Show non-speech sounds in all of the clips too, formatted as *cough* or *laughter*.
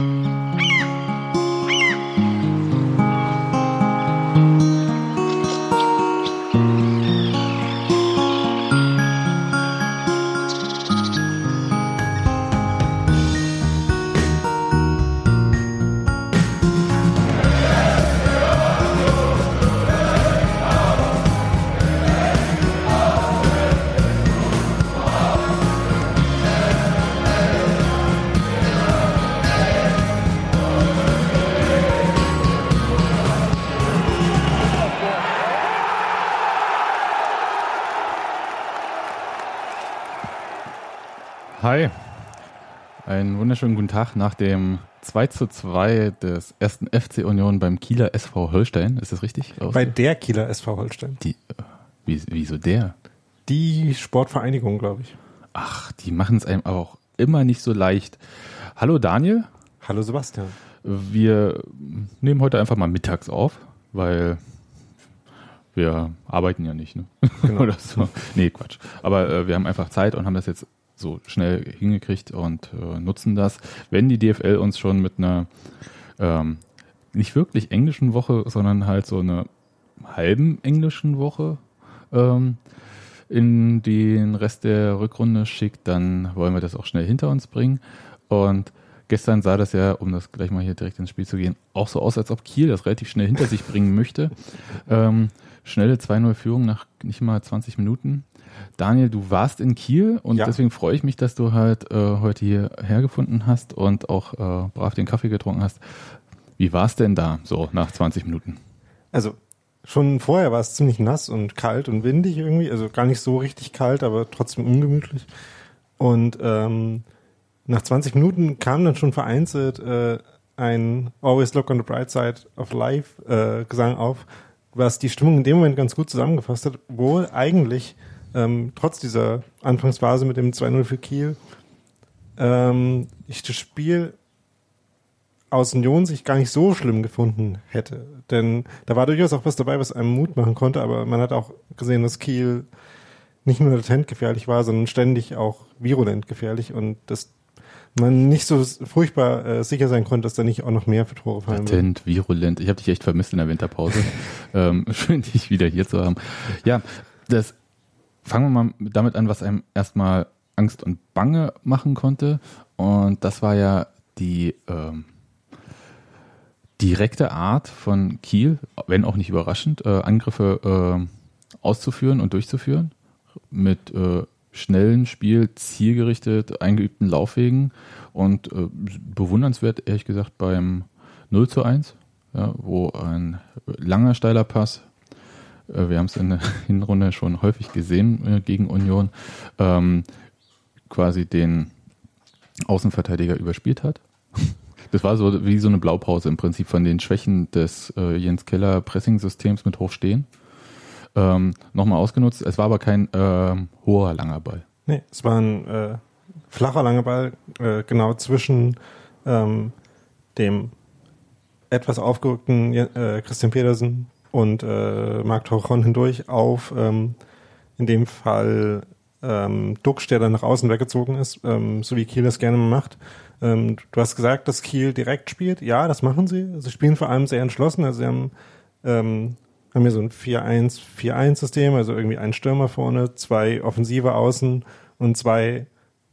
Mm-hmm. Wunderschönen guten Tag nach dem 2 zu 2 des ersten FC Union beim Kieler SV Holstein. Ist das richtig? Bei der Kieler SV Holstein. Die, wie, wieso der? Die Sportvereinigung, glaube ich. Ach, die machen es einem auch immer nicht so leicht. Hallo Daniel. Hallo Sebastian. Wir nehmen heute einfach mal mittags auf, weil wir arbeiten ja nicht, ne? Genau. *laughs* Oder so. Nee, Quatsch. Aber äh, wir haben einfach Zeit und haben das jetzt so schnell hingekriegt und äh, nutzen das. Wenn die DFL uns schon mit einer ähm, nicht wirklich englischen Woche, sondern halt so eine halben englischen Woche ähm, in den Rest der Rückrunde schickt, dann wollen wir das auch schnell hinter uns bringen. Und gestern sah das ja, um das gleich mal hier direkt ins Spiel zu gehen, auch so aus, als ob Kiel das relativ schnell hinter sich bringen möchte. *laughs* Ähm, schnelle 2-0-Führung nach nicht mal 20 Minuten. Daniel, du warst in Kiel und ja. deswegen freue ich mich, dass du halt äh, heute hierher gefunden hast und auch äh, brav den Kaffee getrunken hast. Wie war es denn da so nach 20 Minuten? Also schon vorher war es ziemlich nass und kalt und windig irgendwie, also gar nicht so richtig kalt, aber trotzdem ungemütlich. Und ähm, nach 20 Minuten kam dann schon vereinzelt äh, ein Always Look on the Bright Side of Life äh, Gesang auf, was die Stimmung in dem Moment ganz gut zusammengefasst hat, wo eigentlich ähm, trotz dieser Anfangsphase mit dem 2-0 für Kiel, ähm, ich das Spiel aus Union sich gar nicht so schlimm gefunden hätte. Denn da war durchaus auch was dabei, was einem Mut machen konnte, aber man hat auch gesehen, dass Kiel nicht nur latent gefährlich war, sondern ständig auch virulent gefährlich und dass man nicht so furchtbar äh, sicher sein konnte, dass da nicht auch noch mehr für Tore fallen Latent, wird. virulent. Ich habe dich echt vermisst in der Winterpause. *laughs* ähm, schön, dich wieder hier zu haben. Ja, das fangen wir mal damit an, was einem erstmal Angst und Bange machen konnte. Und das war ja die ähm, direkte Art von Kiel, wenn auch nicht überraschend, äh, Angriffe äh, auszuführen und durchzuführen. Mit äh, schnellen Spiel, zielgerichtet, eingeübten Laufwegen und äh, bewundernswert, ehrlich gesagt, beim 0 zu 1, ja, wo ein langer, steiler Pass äh, wir haben es in der *laughs* Hinrunde schon häufig gesehen äh, gegen Union, ähm, quasi den Außenverteidiger überspielt hat. *laughs* Das war so wie so eine Blaupause im Prinzip von den Schwächen des äh, Jens Keller Pressing-Systems mit Hochstehen. Ähm, Nochmal ausgenutzt. Es war aber kein äh, hoher langer Ball. Nee, es war ein äh, flacher langer Ball, äh, genau zwischen ähm, dem etwas aufgerückten äh, Christian Pedersen und äh, Marc Torron hindurch auf, ähm, in dem Fall ähm, Duxch, der dann nach außen weggezogen ist, ähm, so wie Kiel das gerne macht. Ähm, du hast gesagt, dass Kiel direkt spielt. Ja, das machen sie. Sie spielen vor allem sehr entschlossen. Also sie haben, ähm, haben hier so ein 4-1-4-1-System, also irgendwie einen Stürmer vorne, zwei offensive Außen und zwei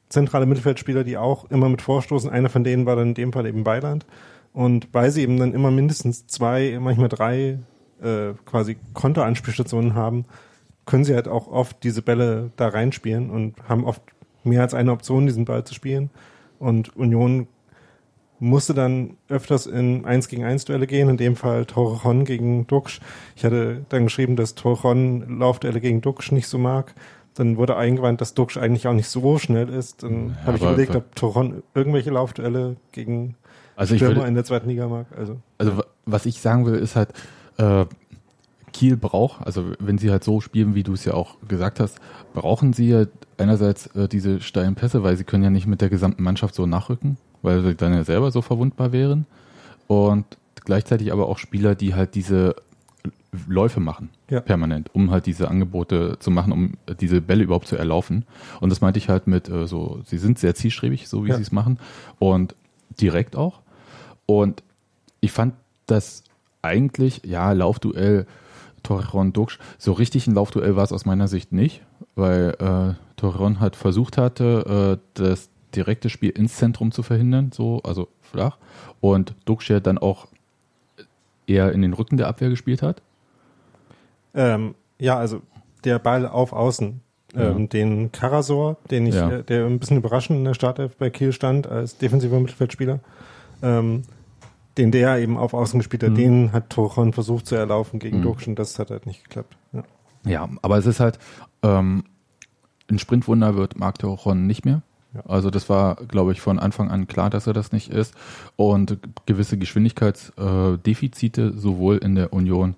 zentrale Mittelfeldspieler, die auch immer mit vorstoßen. Einer von denen war dann in dem Fall eben Beiland. Und weil sie eben dann immer mindestens zwei, manchmal drei äh, quasi Konteranspielstationen haben, können sie halt auch oft diese Bälle da reinspielen und haben oft mehr als eine Option, diesen Ball zu spielen. Und Union musste dann öfters in 1 gegen 1 Duelle gehen, in dem Fall Torrejon gegen Duxch. Ich hatte dann geschrieben, dass Torrejon Laufduelle gegen Duxch nicht so mag. Dann wurde eingewandt, dass Duxch eigentlich auch nicht so schnell ist. Dann ja, habe ich überlegt, ob Torrejon irgendwelche Laufduelle gegen also Stürmer würde, in der zweiten Liga mag. Also, also was ich sagen will, ist halt, äh, Kiel braucht, also wenn sie halt so spielen, wie du es ja auch gesagt hast, brauchen sie ja einerseits äh, diese steilen Pässe, weil sie können ja nicht mit der gesamten Mannschaft so nachrücken, weil sie dann ja selber so verwundbar wären. Und gleichzeitig aber auch Spieler, die halt diese Läufe machen, ja. permanent, um halt diese Angebote zu machen, um diese Bälle überhaupt zu erlaufen. Und das meinte ich halt mit äh, so, sie sind sehr zielstrebig, so wie ja. sie es machen und direkt auch. Und ich fand das eigentlich, ja, Laufduell Torrejon Duxch, so richtig ein Laufduell war es aus meiner Sicht nicht, weil äh, Torrejon halt versucht hatte, äh, das direkte Spiel ins Zentrum zu verhindern, so, also flach. Und Duxch dann auch eher in den Rücken der Abwehr gespielt hat. Ähm, ja, also der Ball auf Außen. Ähm, ja. Den Karasor, den ich, ja. der ein bisschen überraschend in der Startelf bei Kiel stand als defensiver Mittelfeldspieler, ähm, den der eben auf Außen gespielt hat, mhm. den hat Torchon versucht zu erlaufen gegen mhm. Duxch und das hat halt nicht geklappt. Ja, ja aber es ist halt, ähm, ein Sprintwunder wird Marc Torchon nicht mehr. Also das war, glaube ich, von Anfang an klar, dass er das nicht ist. Und gewisse Geschwindigkeitsdefizite sowohl in der Union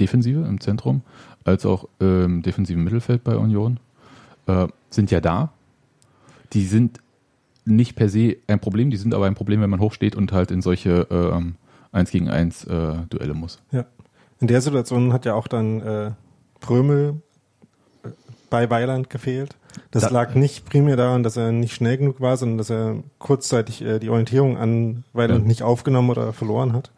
Defensive im Zentrum als auch im defensiven Mittelfeld bei Union äh, sind ja da. Die sind nicht per se ein Problem, die sind aber ein Problem, wenn man hochsteht und halt in solche ähm, 1 gegen 1 äh, Duelle muss. Ja. In der Situation hat ja auch dann äh, Prömel äh, bei Weiland gefehlt. Das da, lag nicht primär daran, dass er nicht schnell genug war, sondern dass er kurzzeitig äh, die Orientierung an Weiland ja. nicht aufgenommen oder verloren hat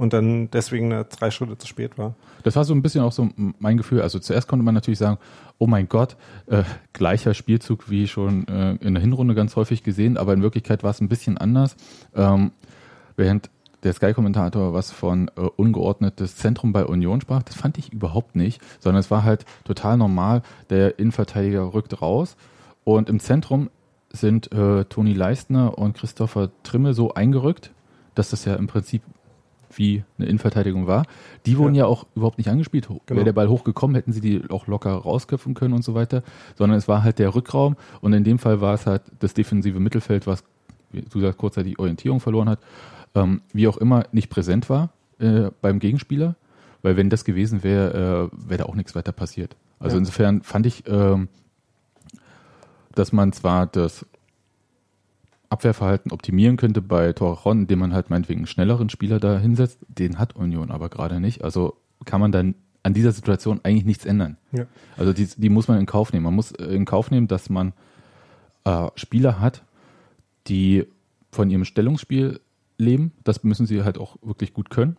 und dann deswegen drei Schritte zu spät war. Das war so ein bisschen auch so mein Gefühl. Also zuerst konnte man natürlich sagen, oh mein Gott, äh, gleicher Spielzug wie schon äh, in der Hinrunde ganz häufig gesehen, aber in Wirklichkeit war es ein bisschen anders. Ähm, während der Sky-Kommentator was von äh, ungeordnetes Zentrum bei Union sprach, das fand ich überhaupt nicht, sondern es war halt total normal, der Innenverteidiger rückt raus und im Zentrum sind äh, Toni Leistner und Christopher Trimme so eingerückt, dass das ja im Prinzip wie eine Innenverteidigung war. Die wurden ja, ja auch überhaupt nicht angespielt. Genau. Wäre der Ball hochgekommen, hätten sie die auch locker rausköpfen können und so weiter, sondern es war halt der Rückraum und in dem Fall war es halt das defensive Mittelfeld, was, wie du sagst, kurzzeitig Orientierung verloren hat ähm, wie auch immer nicht präsent war äh, beim Gegenspieler, weil wenn das gewesen wäre, äh, wäre da auch nichts weiter passiert. Also ja. insofern fand ich, ähm, dass man zwar das Abwehrverhalten optimieren könnte bei Torrejon, indem man halt meinetwegen einen schnelleren Spieler da hinsetzt, den hat Union aber gerade nicht. Also kann man dann an dieser Situation eigentlich nichts ändern. Ja. Also die, die muss man in Kauf nehmen. Man muss in Kauf nehmen, dass man äh, Spieler hat, die von ihrem Stellungsspiel leben. Das müssen sie halt auch wirklich gut können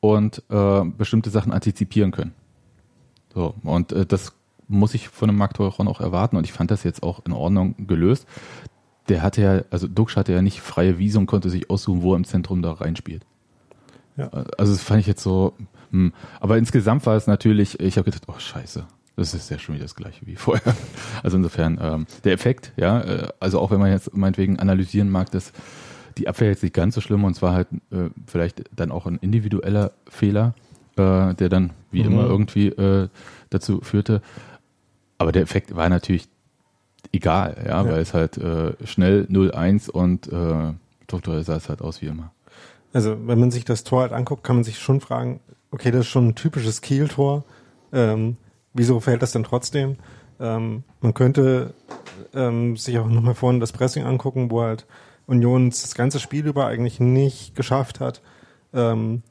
und äh, bestimmte Sachen antizipieren können. So, und äh, das muss ich von einem Markt auch erwarten und ich fand das jetzt auch in Ordnung gelöst. Der hatte ja, also Duxch hatte ja nicht freie Wiese und konnte sich aussuchen, wo er im Zentrum da reinspielt. Ja. Also das fand ich jetzt so, hm. aber insgesamt war es natürlich, ich habe gedacht, oh scheiße, das ist ja schon wieder das gleiche wie vorher. *laughs* Also insofern, ähm, der Effekt, ja, äh, also auch wenn man jetzt meinetwegen analysieren mag, dass die Abwehr jetzt nicht ganz so schlimm und zwar halt äh, vielleicht dann auch ein individueller Fehler, äh, der dann wie mhm. immer irgendwie äh, dazu führte. Aber der Effekt war natürlich egal, ja, ja. weil es halt äh, schnell 0-1 und äh, strukturell sah es halt aus wie immer. Also wenn man sich das Tor halt anguckt, kann man sich schon fragen, okay, das ist schon ein typisches Kiel-Tor. Ähm, wieso fällt das denn trotzdem? Ähm, man könnte ähm, sich auch nochmal vorhin das Pressing angucken, wo halt Union das ganze Spiel über eigentlich nicht geschafft hat, ähm,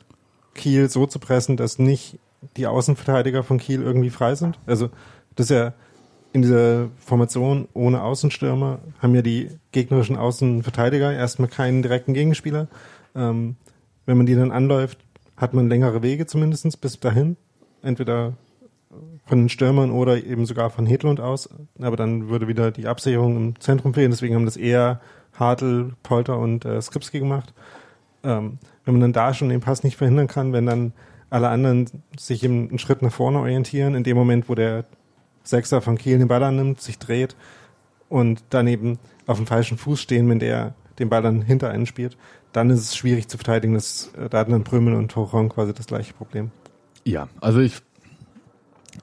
Kiel so zu pressen, dass nicht die Außenverteidiger von Kiel irgendwie frei sind. Also das ist ja in dieser Formation ohne Außenstürmer haben ja die gegnerischen Außenverteidiger erstmal keinen direkten Gegenspieler. Ähm, wenn man die dann anläuft, hat man längere Wege zumindestens bis dahin. Entweder von den Stürmern oder eben sogar von Hedlund aus. Aber dann würde wieder die Absicherung im Zentrum fehlen. Deswegen haben das eher Hartl, Polter und äh, Skripski gemacht. Ähm, wenn man dann da schon den Pass nicht verhindern kann, wenn dann alle anderen sich einen Schritt nach vorne orientieren, in dem Moment, wo der Sechser von Kiel den Ball annimmt, sich dreht und daneben auf dem falschen Fuß stehen, wenn der den Ball dann hinter einen spielt, dann ist es schwierig zu verteidigen. Das, äh, da hatten dann Prömel und Toron quasi das gleiche Problem. Ja, also ich,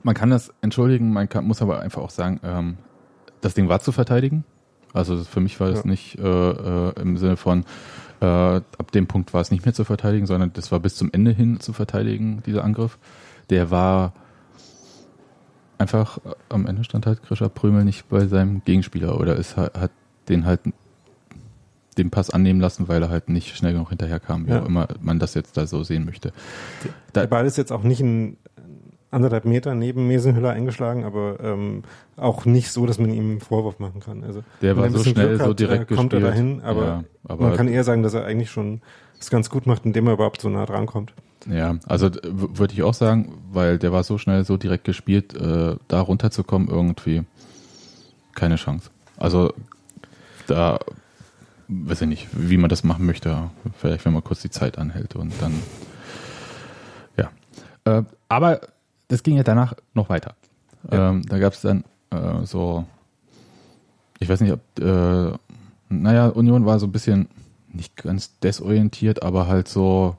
man kann das entschuldigen, man kann, muss aber einfach auch sagen, ähm, das Ding war zu verteidigen. Also für mich war es ja. nicht äh, äh, im Sinne von, äh, ab dem Punkt war es nicht mehr zu verteidigen, sondern das war bis zum Ende hin zu verteidigen, dieser Angriff. Der war einfach, äh, am Ende stand halt Grisha Prömel nicht bei seinem Gegenspieler oder ist, hat den halt den Pass annehmen lassen, weil er halt nicht schnell genug hinterherkam, wie ja. auch immer man das jetzt da so sehen möchte. Der Ball ist jetzt auch nicht ein anderthalb Meter neben Mesenhüller eingeschlagen, aber ähm, auch nicht so, dass man ihm einen Vorwurf machen kann. Also der war so schnell, hat, so direkt äh, kommt er dahin, aber, ja, aber, man kann eher sagen, dass er eigentlich schon es ganz gut macht, indem er überhaupt so nah dran kommt. Ja, also würde ich auch sagen, weil der war so schnell, so direkt gespielt, äh, da runterzukommen irgendwie keine Chance. Also da weiß ich nicht, wie man das machen möchte. Vielleicht, wenn man kurz die Zeit anhält und dann ja. Äh, aber das ging ja danach noch weiter. Ja. Ähm, da gab es dann äh, so, ich weiß nicht, ob, äh, naja, Union war so ein bisschen nicht ganz desorientiert, aber halt so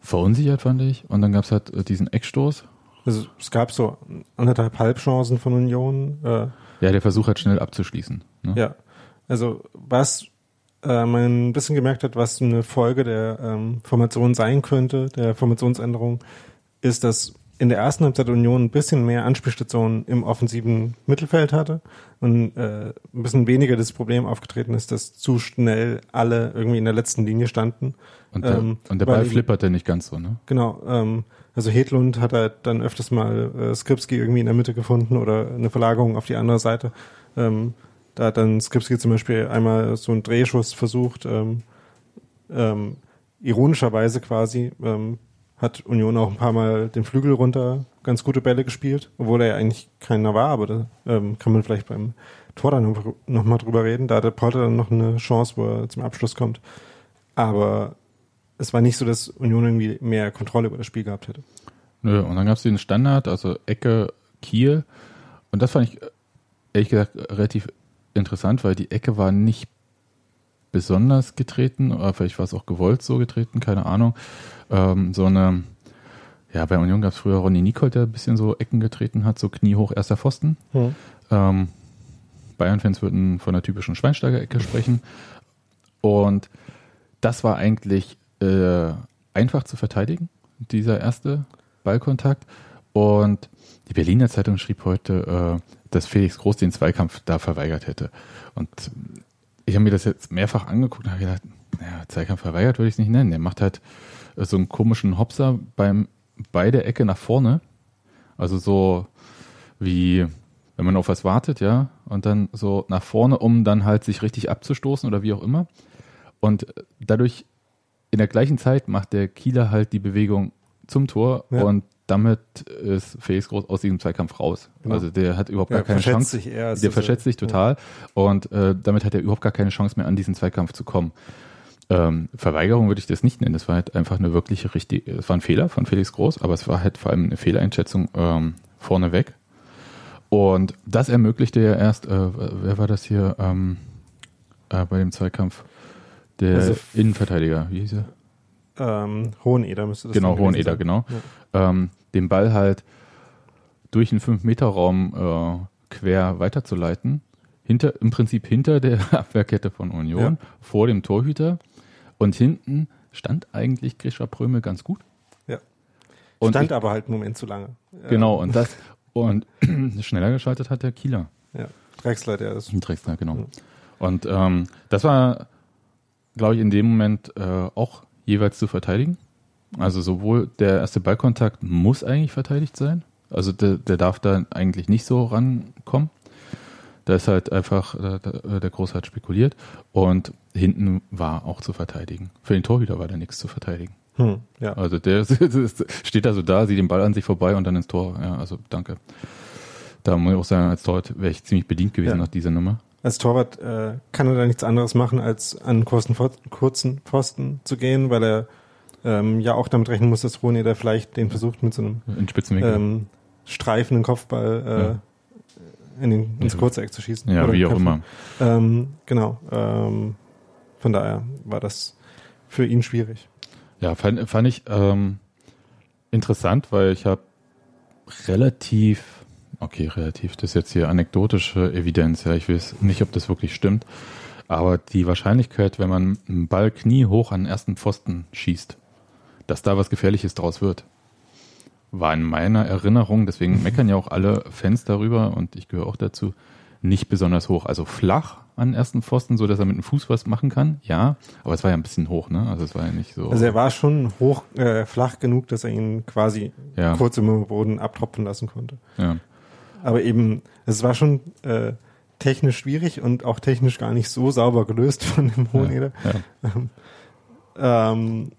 verunsichert, fand ich. Und dann gab es halt äh, diesen Eckstoß. Also es gab so anderthalb Halbchancen von Union. Äh, ja, der Versuch hat schnell abzuschließen. Ne? Ja, also was äh, man ein bisschen gemerkt hat, was eine Folge der ähm, Formation sein könnte, der Formationsänderung, ist, dass in der ersten Halbzeit Union ein bisschen mehr Anspielstationen im offensiven Mittelfeld hatte und äh, ein bisschen weniger das Problem aufgetreten ist, dass zu schnell alle irgendwie in der letzten Linie standen. Und der, ähm, und der Ball flipperte nicht ganz so, ne? Genau. Ähm, also Hedlund hat halt dann öfters mal äh, Skripski irgendwie in der Mitte gefunden oder eine Verlagerung auf die andere Seite. Ähm, da hat dann Skripski zum Beispiel einmal so einen Drehschuss versucht, ähm, ähm, ironischerweise quasi, ähm, hat Union auch ein paar Mal den Flügel runter ganz gute Bälle gespielt, obwohl er ja eigentlich keiner war, aber da ähm, kann man vielleicht beim Tor dann noch, noch mal drüber reden. Da hatte Porter dann noch eine Chance, wo er zum Abschluss kommt. Aber es war nicht so, dass Union irgendwie mehr Kontrolle über das Spiel gehabt hätte. Nö, und dann gab es den Standard, also Ecke Kiel. Und das fand ich ehrlich gesagt relativ interessant, weil die Ecke war nicht besonders getreten, oder vielleicht war es auch gewollt so getreten, keine Ahnung ähm, so eine, ja, bei Union gab es früher Ronny Nicole, der ein bisschen so Ecken getreten hat, so kniehoch erster Pfosten. Mhm. Ähm, Bayern-Fans würden von der typischen Schweinsteiger-Ecke sprechen. Und das war eigentlich äh, einfach zu verteidigen, dieser erste Ballkontakt. Und die Berliner Zeitung schrieb heute, äh, dass Felix Groß den Zweikampf da verweigert hätte. Und ich habe mir das jetzt mehrfach angeguckt und habe gedacht, naja, Zweikampf verweigert würde ich es nicht nennen. Der macht halt so einen komischen Hopser beim bei der Ecke nach vorne. Also so wie wenn man auf was wartet, ja, und dann so nach vorne, um dann halt sich richtig abzustoßen oder wie auch immer. Und dadurch in der gleichen Zeit macht der Kieler halt die Bewegung zum Tor ja. und damit ist Felix Groß aus diesem Zweikampf raus. Genau. Also der hat überhaupt ja, gar keine Chance. Der verschätzt sich total ja. und äh, damit hat er überhaupt gar keine Chance mehr an diesen Zweikampf zu kommen. Ähm, Verweigerung würde ich das nicht nennen. Das war halt einfach eine wirkliche richtige, es war ein Fehler von Felix Groß, aber es war halt vor allem eine Fehleinschätzung ähm, vorneweg. Und das ermöglichte ja erst, äh, wer war das hier ähm, äh, bei dem Zweikampf? Der also Innenverteidiger, wie hieß er? Ähm, Hoheneder müsste das Genau, Hoheneder, sein. genau. Ja. Ähm, den Ball halt durch einen 5-Meter-Raum äh, quer weiterzuleiten. Hinter, im Prinzip hinter der *laughs* Abwehrkette von Union, ja. vor dem Torhüter und hinten stand eigentlich Grisha Prömel ganz gut. Ja. Und stand ich, aber halt einen Moment zu lange. Genau, und das, und *clears throat* schneller geschaltet hat der Kieler. Ja, Drexler, der ist. Drexler, genau. Ja. Und ähm, das war, glaube ich, in dem Moment äh, auch jeweils zu verteidigen. Also sowohl der erste Ballkontakt muss eigentlich verteidigt sein. Also der, der darf da eigentlich nicht so rankommen. Da ist halt einfach, äh, der Groß hat spekuliert und hinten war auch zu verteidigen. Für den Torhüter war da nichts zu verteidigen. Hm, ja. Also der *laughs* steht da so da, sieht den Ball an sich vorbei und dann ins Tor. Ja, also danke. Da muss ich auch sagen, als Torwart wäre ich ziemlich bedient gewesen ja. nach dieser Nummer. Als Torwart äh, kann er da nichts anderes machen, als an kurzen, kurzen Pfosten zu gehen, weil er ähm, ja auch damit rechnen muss, dass Roni da vielleicht den versucht mit so einem ähm, streifenden Kopfball äh, ja in den, ins kurze Eck zu schießen. Ja, wie auch immer. Ähm, genau. Ähm, von daher war das für ihn schwierig. Ja, fand, fand ich ähm, interessant, weil ich habe relativ, okay, relativ, das ist jetzt hier anekdotische Evidenz, ja, ich weiß nicht, ob das wirklich stimmt, aber die Wahrscheinlichkeit, wenn man einen Ball kniehoch an den ersten Pfosten schießt, dass da was Gefährliches draus wird, war in meiner Erinnerung, deswegen *laughs* meckern ja auch alle Fans darüber und ich gehöre auch dazu, nicht besonders hoch. Also flach an ersten Pfosten, so dass er mit dem Fuß was machen kann. Ja, aber es war ja ein bisschen hoch, ne? Also es war ja nicht so. Also er war schon hoch, äh, flach genug, dass er ihn quasi ja. kurz im Boden abtropfen lassen konnte. Ja. Aber eben, es war schon äh, technisch schwierig und auch technisch gar nicht so sauber gelöst von dem Hoheneder. Ja, ja. *laughs* Ähm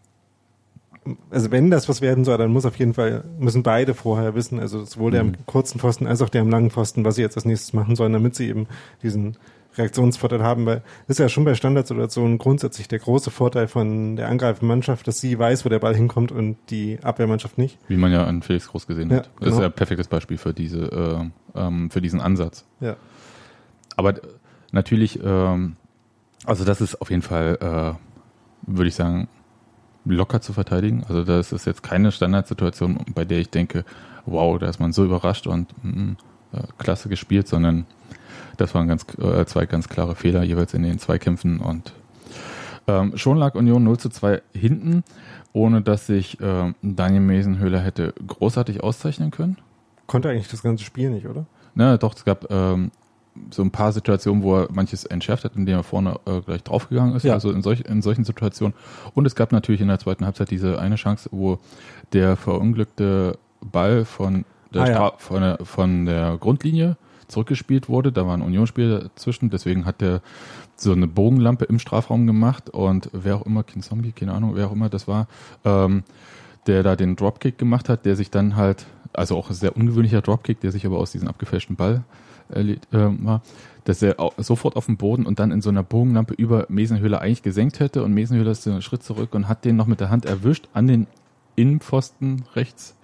also wenn das was werden soll, dann muss auf jeden Fall, müssen beide vorher wissen, also sowohl der mhm. am kurzen Pfosten als auch der am langen Pfosten, was sie jetzt als nächstes machen sollen, damit sie eben diesen Reaktionsvorteil haben, weil das ist ja schon bei Standardsituationen grundsätzlich der große Vorteil von der angreifenden Mannschaft, dass sie weiß, wo der Ball hinkommt und die Abwehrmannschaft nicht. Wie man ja an Felix Groß gesehen ja, hat. Das genau. ist ja ein perfektes Beispiel für diese, äh, ähm, für diesen Ansatz. Ja. Aber natürlich, ähm, also das ist auf jeden Fall, äh, würde ich sagen, locker zu verteidigen. Also das ist jetzt keine Standardsituation, bei der ich denke, wow, da ist man so überrascht und mm, äh, klasse gespielt, sondern das waren ganz, äh, zwei ganz klare Fehler jeweils in den Zweikämpfen und ähm, schon lag Union 0 zu 2 hinten, ohne dass sich äh, Daniel Mesenhöhler hätte großartig auszeichnen können. Konnte eigentlich das ganze Spiel nicht, oder? Na, doch, es gab ähm, so ein paar Situationen, wo er manches entschärft hat, indem er vorne äh, gleich draufgegangen ist, ja. also in, solch, in solchen Situationen. Und es gab natürlich in der zweiten Halbzeit diese eine Chance, wo der verunglückte Ball von der, ah, ja. von, der von der Grundlinie zurückgespielt wurde. Da war ein Unionsspieler dazwischen, deswegen hat der so eine Bogenlampe im Strafraum gemacht und wer auch immer, King Zombie, keine Ahnung, wer auch immer das war, ähm, der da den Dropkick gemacht hat, der sich dann halt, also auch ein sehr ungewöhnlicher Dropkick, der sich aber aus diesem abgefälschten Ball äh, dass er sofort auf dem Boden und dann in so einer Bogenlampe über Mesenhöhler eigentlich gesenkt hätte und Mesenhöhler ist einen Schritt zurück und hat den noch mit der Hand erwischt an den Innenpfosten rechts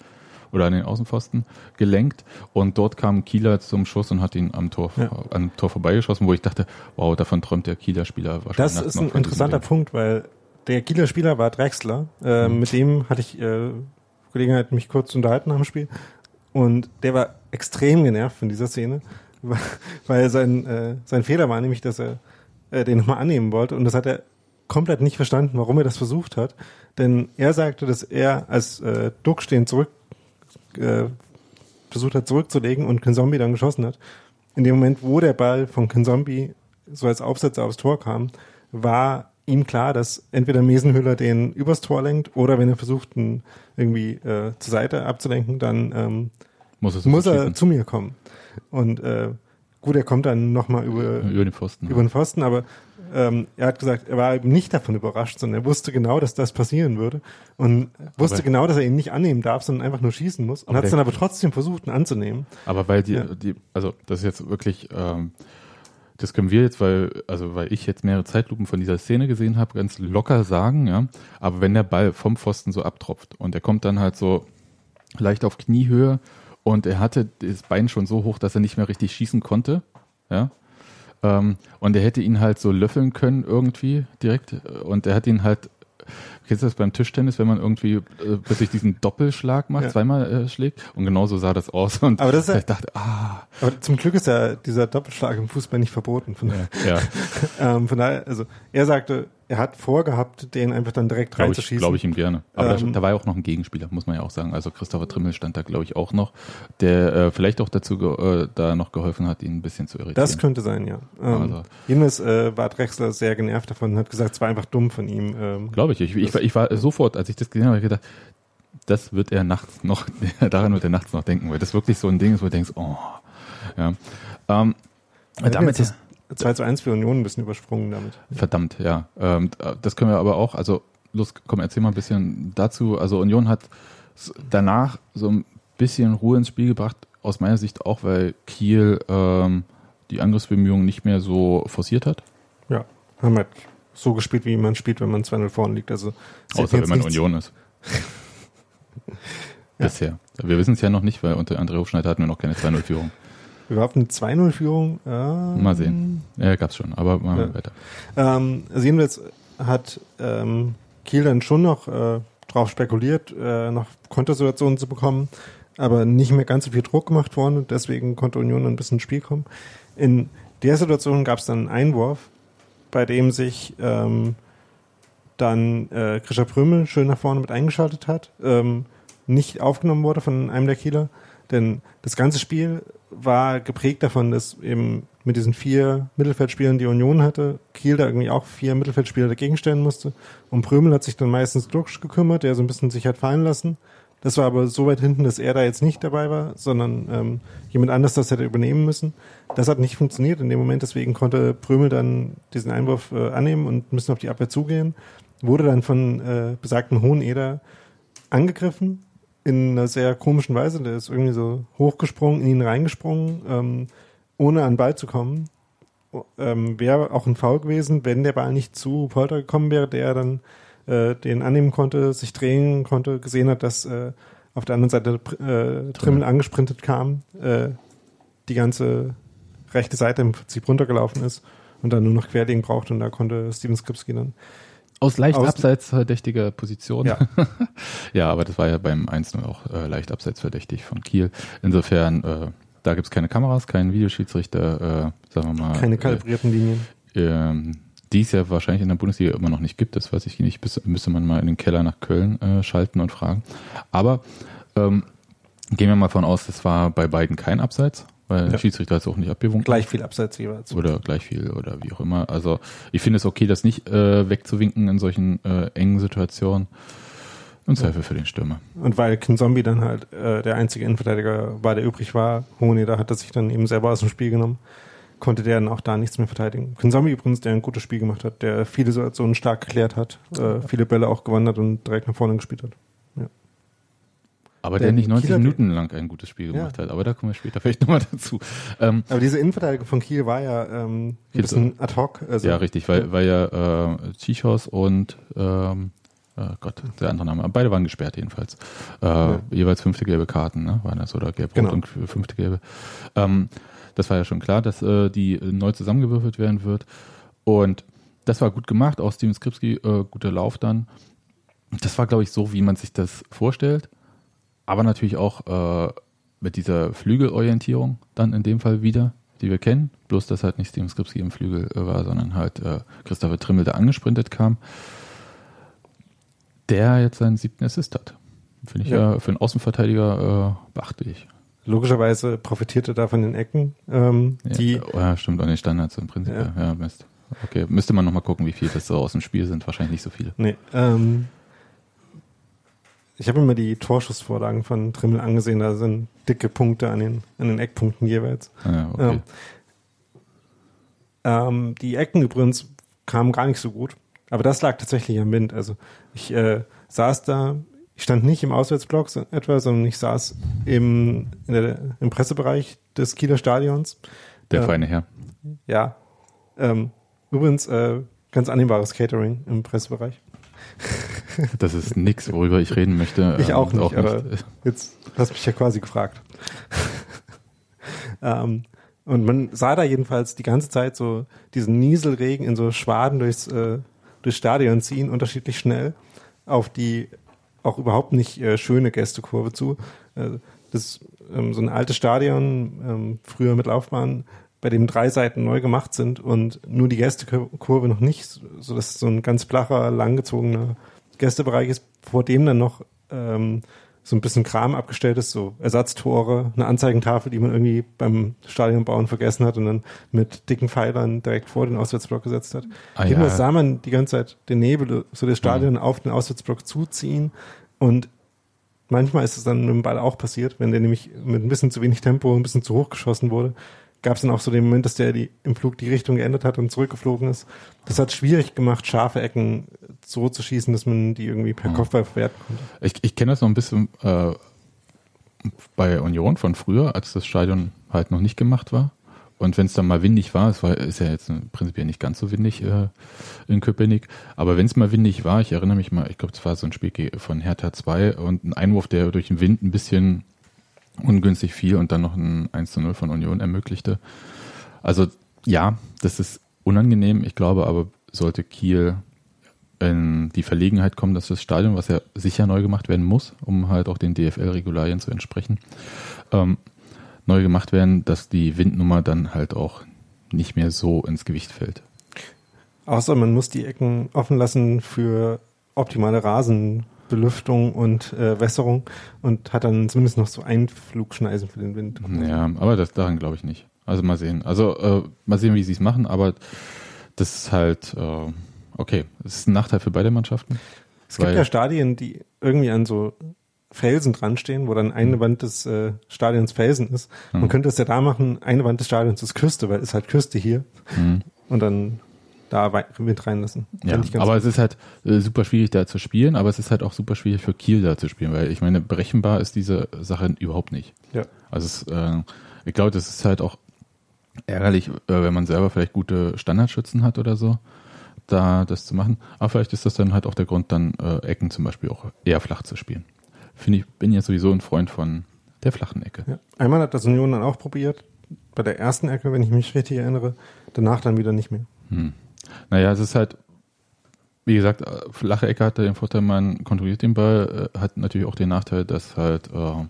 oder an den Außenpfosten gelenkt und dort kam Kieler zum Schuss und hat ihn am Tor, ja. am Tor vorbeigeschossen, wo ich dachte, wow, davon träumt der Kieler Spieler wahrscheinlich. Das ist ein interessanter Punkt, weil der Kieler Spieler war Drexler. Äh, mhm. Mit dem hatte ich äh, Gelegenheit, mich kurz zu unterhalten nach dem Spiel. Und der war extrem genervt von dieser Szene, *laughs* weil sein, äh, sein Fehler war nämlich, dass er äh, den nochmal annehmen wollte. Und das hat er komplett nicht verstanden, warum er das versucht hat. Denn er sagte, dass er als äh, Duck stehen zurück äh, versucht hat zurückzulegen und Kinzombie dann geschossen hat. In dem Moment, wo der Ball von Kinzombie so als Aufsetzer aufs Tor kam, war ihm klar, dass entweder Mesenhüller den übers Tor lenkt oder wenn er versucht, ihn irgendwie äh, zur Seite abzulenken, dann ähm, muss, muss er zu mir kommen. Und äh, gut, er kommt dann nochmal über, über den Pfosten. Über den Pfosten, aber ähm, er hat gesagt, er war eben nicht davon überrascht, sondern er wusste genau, dass das passieren würde und wusste aber genau, dass er ihn nicht annehmen darf, sondern einfach nur schießen muss und hat es dann aber trotzdem versucht, ihn anzunehmen. Aber weil die, ja. die also das ist jetzt wirklich, ähm, das können wir jetzt, weil, also weil ich jetzt mehrere Zeitlupen von dieser Szene gesehen habe, ganz locker sagen, ja. Aber wenn der Ball vom Pfosten so abtropft und er kommt dann halt so leicht auf Kniehöhe und er hatte das Bein schon so hoch, dass er nicht mehr richtig schießen konnte, ja, ähm, und er hätte ihn halt so löffeln können irgendwie direkt. Und er hat ihn halt, kennst du das beim Tischtennis, wenn man irgendwie äh, plötzlich diesen Doppelschlag macht, ja. zweimal äh, schlägt? Und genauso sah das aus. Und aber das ist ja, ich dachte, ah. Aber zum Glück ist ja dieser Doppelschlag im Fußball nicht verboten. Von, ja. ja. *laughs* ähm, von daher, also er sagte, er hat vorgehabt, den einfach dann direkt glaub reinzuschießen. Glaube ich ihm gerne. Aber ähm, da, da, war ja auch noch ein Gegenspieler, muss man ja auch sagen. Also Christopher Trimmel stand da, glaube ich, auch noch, der äh, vielleicht auch dazu äh, da noch geholfen hat, ihn ein bisschen zu irritieren. Das könnte sein, ja. Ähm, also. Jedenfalls äh, war Drexler sehr genervt davon und hat gesagt, es war einfach dumm von ihm. Ähm, glaube ich. Ich, ich, ich, war sofort, als ich das gesehen habe, gedacht, das wird er nachts noch, *laughs* daran wird er nachts noch denken, weil das wirklich so ein Ding ist, wo du denkst, oh, ja. Ähm, damit ist 2 zu 1 für Union ein bisschen übersprungen damit. Verdammt, ja. Ähm, das können wir aber auch, also los, komm, erzähl mal ein bisschen dazu. Also Union hat danach so ein bisschen Ruhe ins Spiel gebracht, aus meiner Sicht auch, weil Kiel ähm, die Angriffsbemühungen nicht mehr so forciert hat. Ja, haben halt so gespielt, wie man spielt, wenn man 2-0 vorne liegt. Also Außer wenn man Union ist. *laughs* Bisher. Wir wissen es ja noch nicht, weil unter André Hofschneider hatten wir noch keine 2-0-Führung. Überhaupt eine 2-0-Führung? Ähm, mal sehen. Ja, gab's schon, aber machen wir ja. weiter. Ähm, also jedenfalls hat ähm, Kiel dann schon noch äh, drauf spekuliert, äh, noch Kontersituationen zu bekommen, aber nicht mehr ganz so viel Druck gemacht worden. Deswegen konnte Union ein bisschen ins Spiel kommen. In der Situation gab es dann einen Einwurf, bei dem sich ähm, dann äh, Grisha Prümel schön nach vorne mit eingeschaltet hat, ähm, nicht aufgenommen wurde von einem der Kieler, denn das ganze Spiel war geprägt davon, dass eben mit diesen vier Mittelfeldspielern, die Union hatte, Kiel da irgendwie auch vier Mittelfeldspieler dagegen stellen musste. Und Prömel hat sich dann meistens Duxch gekümmert, der so ein bisschen sich hat fallen lassen. Das war aber so weit hinten, dass er da jetzt nicht dabei war, sondern ähm, jemand anders das hätte übernehmen müssen. Das hat nicht funktioniert in dem Moment, deswegen konnte Prömel dann diesen Einwurf äh, annehmen und müssen auf die Abwehr zugehen. Wurde dann von äh, besagten Hoheneder angegriffen in einer sehr komischen Weise. Der ist irgendwie so hochgesprungen, in ihn reingesprungen, ähm, ohne an den Ball zu kommen. Ähm, wäre auch ein Foul gewesen, wenn der Ball nicht zu Polter gekommen wäre, der dann äh, den annehmen konnte, sich drehen konnte, gesehen hat, dass äh, auf der anderen Seite äh, Trimmel angesprintet kam, äh, die ganze rechte Seite im Prinzip runtergelaufen ist und dann nur noch Querlegen braucht und da konnte Steven Skripski dann aus leicht aus abseits verdächtiger Position. Ja. *laughs* ja, aber das war ja beim 1-0 auch äh, leicht abseits verdächtig von Kiel. Insofern, äh, da gibt's keine Kameras, keinen Videoschiedsrichter, äh, sagen wir mal. Keine kalibrierten Linien. Äh, die es ja wahrscheinlich in der Bundesliga immer noch nicht gibt, das weiß ich nicht, bis, müsste man mal in den Keller nach Köln äh, schalten und fragen. Aber ähm, gehen wir mal von aus, das war bei beiden kein Abseits, weil ja. der Schiedsrichter ist auch nicht abgewunken. Gleich viel Abseits jeweils. Oder gleich viel oder wie auch immer. Also ich finde es okay, das nicht äh, wegzuwinken in solchen äh, engen Situationen. Und Zweifel ja. für den Stürmer. Und weil Kinzombie dann halt äh, der einzige Innenverteidiger war, der übrig war, Hohne, da hat er sich dann eben selber aus dem Spiel genommen konnte der dann auch da nichts mehr verteidigen. Kinzombie übrigens, der ein gutes Spiel gemacht hat, der viele Situationen stark geklärt hat, äh, viele Bälle auch gewonnen hat und direkt nach vorne gespielt hat. Aber der, der nicht 90 Kieler Minuten lang ein gutes Spiel gemacht ja. hat. Aber da kommen wir später vielleicht nochmal dazu. Ähm, aber diese Innenverteidigung von Kiel war ja ähm, ein bisschen ad hoc. Also, ja, richtig, weil, weil ja äh, Chichos und ähm, Oh Gott, der andere Name. Beide waren gesperrt jedenfalls. Äh, ja. Jeweils fünfte gelbe Karten, ne? Waren das oder gelb genau. und fünfte gelbe. Ähm, das war ja schon klar, dass äh, die neu zusammengewürfelt werden wird. Und das war gut gemacht, auch Steven Skripski, äh, guter Lauf dann. Das war, glaube ich, so, wie man sich das vorstellt. Aber natürlich auch äh, mit dieser Flügelorientierung dann in dem Fall wieder, die wir kennen. Bloß, dass halt nicht Steven Skripski im Flügel äh, war, sondern halt äh, Christopher Trimmel, der angesprintet kam. Der jetzt seinen siebten Assist hat. Finde ich ja. ja. für einen Außenverteidiger äh, beachtlich logischerweise profitierte da von den Ecken. Ähm, ja, die, oh ja, stimmt, an den Standards im Prinzip. Ja, ja Mist. Okay, müsste man nochmal gucken, wie viel das so aus dem Spiel sind. Wahrscheinlich nicht so viele. Nee, ähm, ich habe mir mal die Torschussvorlagen von Trimmel angesehen, da sind dicke Punkte an den, an den Eckpunkten jeweils. Ah, okay. ähm, ähm, die Ecken übrigens kamen gar nicht so gut, aber das lag tatsächlich am Wind. Also ich äh, saß da ich stand nicht im Auswärtsblock etwa, sondern ich saß im, der, im Pressebereich des Kieler Stadions. Der äh, feine Herr. Ja. Ähm, übrigens, äh, ganz annehmbares Catering im Pressebereich. *laughs* Das ist nichts, worüber ich reden möchte. *laughs* Ich auch nicht, auch nicht. aber jetzt hast du mich ja quasi gefragt. *laughs* ähm, und man sah da jedenfalls die ganze Zeit so diesen Nieselregen in so Schwaden durchs, äh, durchs Stadion ziehen, unterschiedlich schnell auf die auch überhaupt nicht äh, schöne Gästekurve zu. Äh, das ähm, so ein altes Stadion, ähm, früher mit Laufbahn, bei dem drei Seiten neu gemacht sind und nur die Gästekurve noch nicht, so dass so ein ganz flacher, langgezogener Gästebereich ist, vor dem dann noch ähm, so ein bisschen Kram abgestellt ist, so Ersatztore, eine Anzeigentafel, die man irgendwie beim Stadionbauen vergessen hat und dann mit dicken Pfeilern direkt vor den Auswärtsblock gesetzt hat. Ah, ja. sah man die ganze Zeit den Nebel, so das Stadion mhm. auf den Auswärtsblock zuziehen und manchmal ist es dann mit dem Ball auch passiert, wenn der nämlich mit ein bisschen zu wenig Tempo ein bisschen zu hoch geschossen wurde, gab es dann auch so den Moment, dass der die, im Flug die Richtung geändert hat und zurückgeflogen ist. Das hat schwierig gemacht, scharfe Ecken so zu schießen, dass man die irgendwie per Kopfball verwerten konnte. Ich, ich kenne das noch ein bisschen äh, bei Union von früher, als das Stadion halt noch nicht gemacht war. Und wenn es dann mal windig war, es war, ist ja jetzt prinzipiell nicht ganz so windig äh, in Köpenick, aber wenn es mal windig war, ich erinnere mich mal, ich glaube, es war so ein Spiel von Hertha 2 und ein Einwurf, der durch den Wind ein bisschen ungünstig fiel und dann noch ein 1 zu 0 von Union ermöglichte. Also ja, das ist unangenehm. Ich glaube aber, sollte Kiel in die Verlegenheit kommen, dass das Stadion, was ja sicher neu gemacht werden muss, um halt auch den DFL-Regularien zu entsprechen, ähm, neu gemacht werden, dass die Windnummer dann halt auch nicht mehr so ins Gewicht fällt. Außer man muss die Ecken offen lassen für optimale Rasen, Belüftung und äh, Wässerung und hat dann zumindest noch so Einflugschneisen für den Wind. Ja, aber das daran glaube ich nicht. Also mal sehen. Also äh, mal sehen, wie sie es machen, aber das ist halt äh, okay. Es ist ein Nachteil für beide Mannschaften. Es gibt ja Stadien, die irgendwie an so Felsen dran stehen, wo dann eine mhm. Wand des äh, Stadions Felsen ist. Man mhm. könnte es ja da machen, eine Wand des Stadions ist Küste, weil es halt Küste hier. Mhm. Und dann da mit reinlassen. Ja, aber gut. es ist halt äh, super schwierig da zu spielen, aber es ist halt auch super schwierig für Kiel da zu spielen, weil ich meine, berechenbar ist diese Sache überhaupt nicht. Ja. Also es, äh, ich glaube, das ist halt auch ärgerlich, äh, wenn man selber vielleicht gute Standardschützen hat oder so, da das zu machen. Aber vielleicht ist das dann halt auch der Grund, dann äh, Ecken zum Beispiel auch eher flach zu spielen. Finde ich, bin ja sowieso ein Freund von der flachen Ecke. Ja. Einmal hat das Union dann auch probiert, bei der ersten Ecke, wenn ich mich richtig erinnere, danach dann wieder nicht mehr. Hm. Naja, es ist halt, wie gesagt, äh, flache Ecke hat den Vorteil, man kontrolliert den Ball, äh, hat natürlich auch den Nachteil, dass halt äh,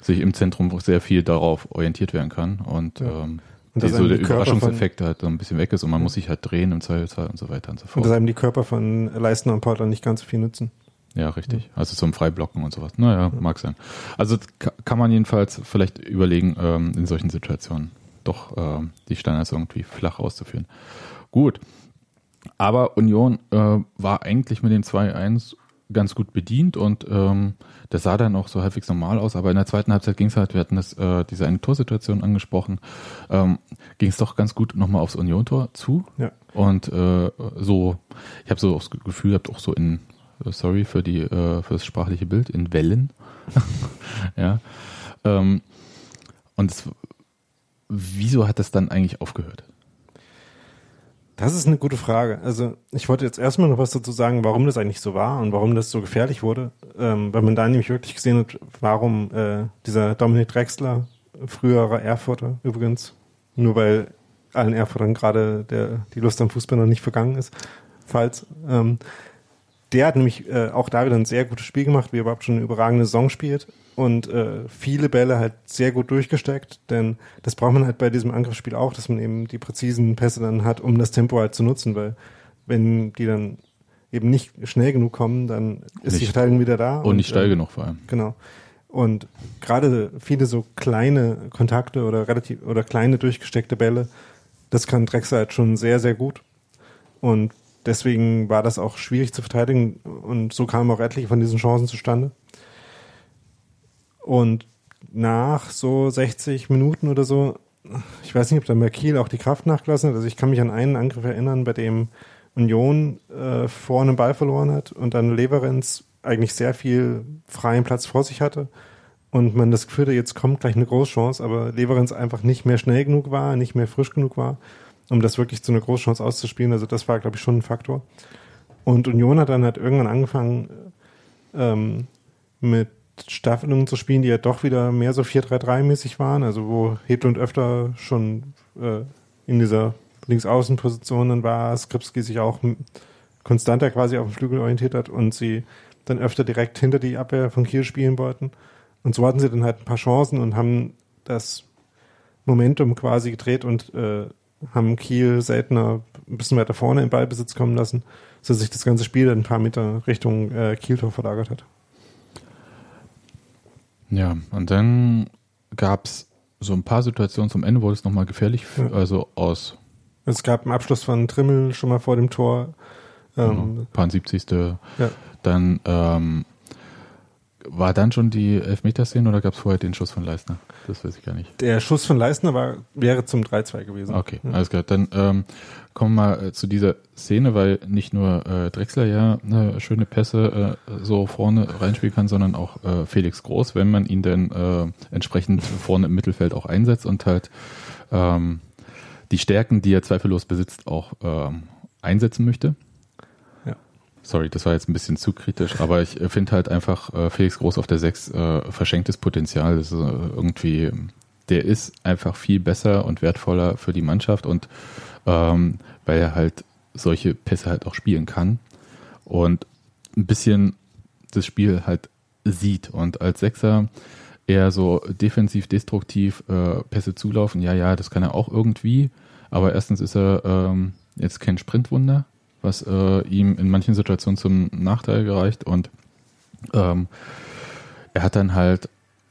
sich im Zentrum sehr viel darauf orientiert werden kann und, ja. ähm, und so der Überraschungseffekt halt so ein bisschen weg ist und man ja. muss sich halt drehen im Zweifelsfall und so weiter und so fort. Und dass einem die Körper von Leistner und Porter nicht ganz so viel nützen. Ja, richtig. Also zum Freiblocken und sowas. Naja, ja. mag sein. Also kann man jedenfalls vielleicht überlegen, ähm, in solchen Situationen doch ähm, die Standards irgendwie flach auszuführen. Gut. Aber Union äh, war eigentlich mit dem 2-1 ganz gut bedient und ähm, das sah dann auch so halbwegs normal aus, aber in der zweiten Halbzeit ging es halt, wir hatten das, äh, diese eine Torsituation angesprochen, ähm, ging es doch ganz gut nochmal aufs Union-Tor zu. Ja. Und äh, so, ich habe so das Gefühl gehabt, auch so in, äh, sorry für die, äh, für das sprachliche Bild, in Wellen. *laughs* ja. Ähm, und es, wieso hat das dann eigentlich aufgehört? Das ist eine gute Frage. Also ich wollte jetzt erstmal noch was dazu sagen, warum das eigentlich so war und warum das so gefährlich wurde. Ähm, weil man da nämlich wirklich gesehen hat, warum äh, dieser Dominik Drexler, früherer Erfurter übrigens, nur weil allen Erfurtern gerade der, die Lust am Fußball noch nicht vergangen ist, falls, ähm, der hat nämlich äh, auch da wieder ein sehr gutes Spiel gemacht, wie er überhaupt schon eine überragende Saison spielt und äh, viele Bälle halt sehr gut durchgesteckt, denn das braucht man halt bei diesem Angriffsspiel auch, dass man eben die präzisen Pässe dann hat, um das Tempo halt zu nutzen, weil wenn die dann eben nicht schnell genug kommen, dann ist nicht, die Verteidigung wieder da. Und, und nicht steil äh, genug vor allem. Genau. Und gerade viele so kleine Kontakte oder relativ oder kleine durchgesteckte Bälle, das kann Drexler halt schon sehr, sehr gut. Und deswegen war das auch schwierig zu verteidigen und so kamen auch etliche von diesen Chancen zustande. Und nach so 60 Minuten oder so, ich weiß nicht, ob da bei Kiel auch die Kraft nachgelassen hat. Also ich kann mich an einen Angriff erinnern, bei dem Union äh, vorne einen Ball verloren hat und dann Leverenz eigentlich sehr viel freien Platz vor sich hatte und man das Gefühl hatte, jetzt kommt gleich eine Großchance, aber Leverenz einfach nicht mehr schnell genug war, nicht mehr frisch genug war, um das wirklich zu einer Großchance auszuspielen. Also das war, glaube ich, schon ein Faktor. Und Union hat dann halt irgendwann angefangen ähm, mit Staffelungen zu spielen, die ja doch wieder mehr so 4-3-3-mäßig waren, also wo Hedlund öfter schon äh, in dieser Linksaußenposition dann war, Skripski sich auch konstanter quasi auf dem Flügel orientiert hat und sie dann öfter direkt hinter die Abwehr von Kiel spielen wollten. Und so hatten sie dann halt ein paar Chancen und haben das Momentum quasi gedreht und äh, haben Kiel seltener ein bisschen weiter vorne im Ballbesitz kommen lassen, sodass sich das ganze Spiel dann ein paar Meter Richtung äh, Kieltor verlagert hat. Ja, und dann gab es so ein paar Situationen zum Ende, wurde es nochmal gefährlich, ja. also aus. Es gab einen Abschluss von Trimmel schon mal vor dem Tor. Ähm, genau, paar 70. Ja. Dann ähm, war dann schon die Elfmeterszene oder gab es vorher den Schuss von Leistner? Das weiß ich gar nicht. Der Schuss von Leistner war, wäre zum 3-2 gewesen. Okay, ja. alles klar. Dann ähm, kommen wir mal äh, zu dieser Szene, weil nicht nur äh, Drexler ja ne, schöne Pässe äh, so vorne reinspielen kann, sondern auch äh, Felix Groß, wenn man ihn dann äh, entsprechend vorne im Mittelfeld auch einsetzt und halt ähm, die Stärken, die er zweifellos besitzt, auch ähm, einsetzen möchte. Sorry, das war jetzt ein bisschen zu kritisch, aber ich äh, finde halt einfach äh, Felix Groß auf der 6 äh, verschenktes Potenzial. Das ist äh, irgendwie, der ist einfach viel besser und wertvoller für die Mannschaft und ähm, weil er halt solche Pässe halt auch spielen kann und ein bisschen das Spiel halt sieht und als Sechser eher so defensiv destruktiv äh, Pässe zulaufen. Ja, ja, das kann er auch irgendwie, aber erstens ist er ähm, jetzt kein Sprintwunder was äh, ihm in manchen Situationen zum Nachteil gereicht und ähm, er hat dann halt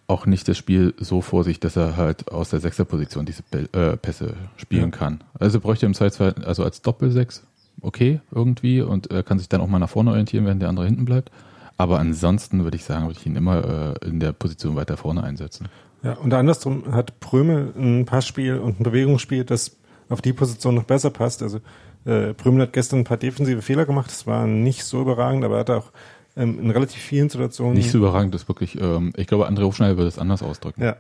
auch nicht das Spiel so vor sich, dass er halt aus der Sechserposition diese äh, Pässe spielen ja. kann. Also bräuchte er im Zweifelsfall, also als Doppelsechs, okay, irgendwie, und er kann sich dann auch mal nach vorne orientieren, während der andere hinten bleibt. Aber ansonsten würde ich sagen, würde ich ihn immer äh, in der Position weiter vorne einsetzen. Ja, und andersrum hat Prömel ein Passspiel und ein Bewegungsspiel, das auf die Position noch besser passt. Also äh, Prömel hat gestern ein paar defensive Fehler gemacht, das war nicht so überragend, aber er hat auch ähm, in relativ vielen Situationen. Nicht so überragend, das ist wirklich, ähm, ich glaube, André Hofschneider würde es anders ausdrücken. Ja.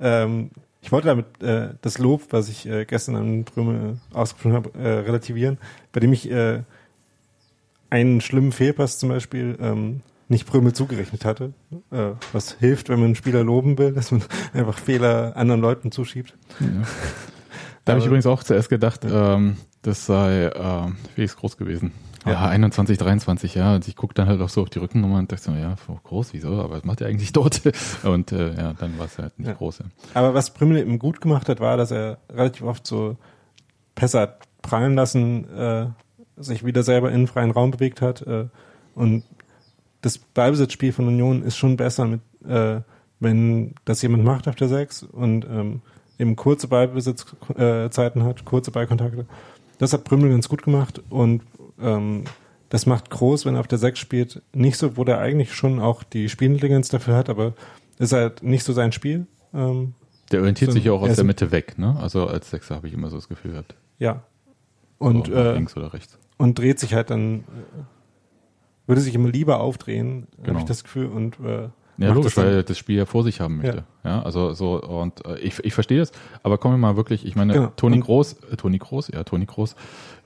Ähm, ich wollte damit äh, das Lob, was ich äh, gestern an Prömel ausgesprochen habe, äh, relativieren, bei dem ich äh, einen schlimmen Fehlpass zum Beispiel ähm, nicht Prömel zugerechnet hatte. Äh, was hilft, wenn man einen Spieler loben will, dass man *laughs* einfach Fehler anderen Leuten zuschiebt. Ja. Da habe ich übrigens auch zuerst gedacht, ähm, das sei äh, Felix Groß gewesen. Ja, 21, 23, ja. Und ich gucke dann halt auch so auf die Rückennummer und dachte so, ja, groß, wieso? Aber was macht er eigentlich dort? *laughs* Und äh, ja, dann war es halt nicht ja. groß. Ja. Aber was Prümmel eben gut gemacht hat, war, dass er relativ oft so Pässe hat prallen lassen, äh, sich wieder selber in freien Raum bewegt hat. Äh, und das Ballbesitzspiel von Union ist schon besser, mit, äh, wenn das jemand macht auf der 6 und ähm, eben kurze Ballbesitzzeiten hat, kurze Ballkontakte. Das hat Prümmel ganz gut gemacht und ähm, das macht Groß, wenn er auf der 6 spielt, nicht so, wo der eigentlich schon auch die Spielintelligenz dafür hat, aber ist halt nicht so sein Spiel. Ähm, der orientiert so, sich ja auch aus der Mitte weg, ne? Also als Sechser habe ich immer so das Gefühl gehabt. Ja. Und so, äh, links oder rechts. Und dreht sich halt dann, äh, würde sich immer lieber aufdrehen, genau. habe ich das Gefühl, und äh, ja, logisch, weil er das Spiel ja vor sich haben möchte. Ja, ja also so und äh, ich, ich verstehe das, aber kommen wir mal wirklich, ich meine, genau. Toni Groß, äh, Toni Groß, ja, Toni Groß,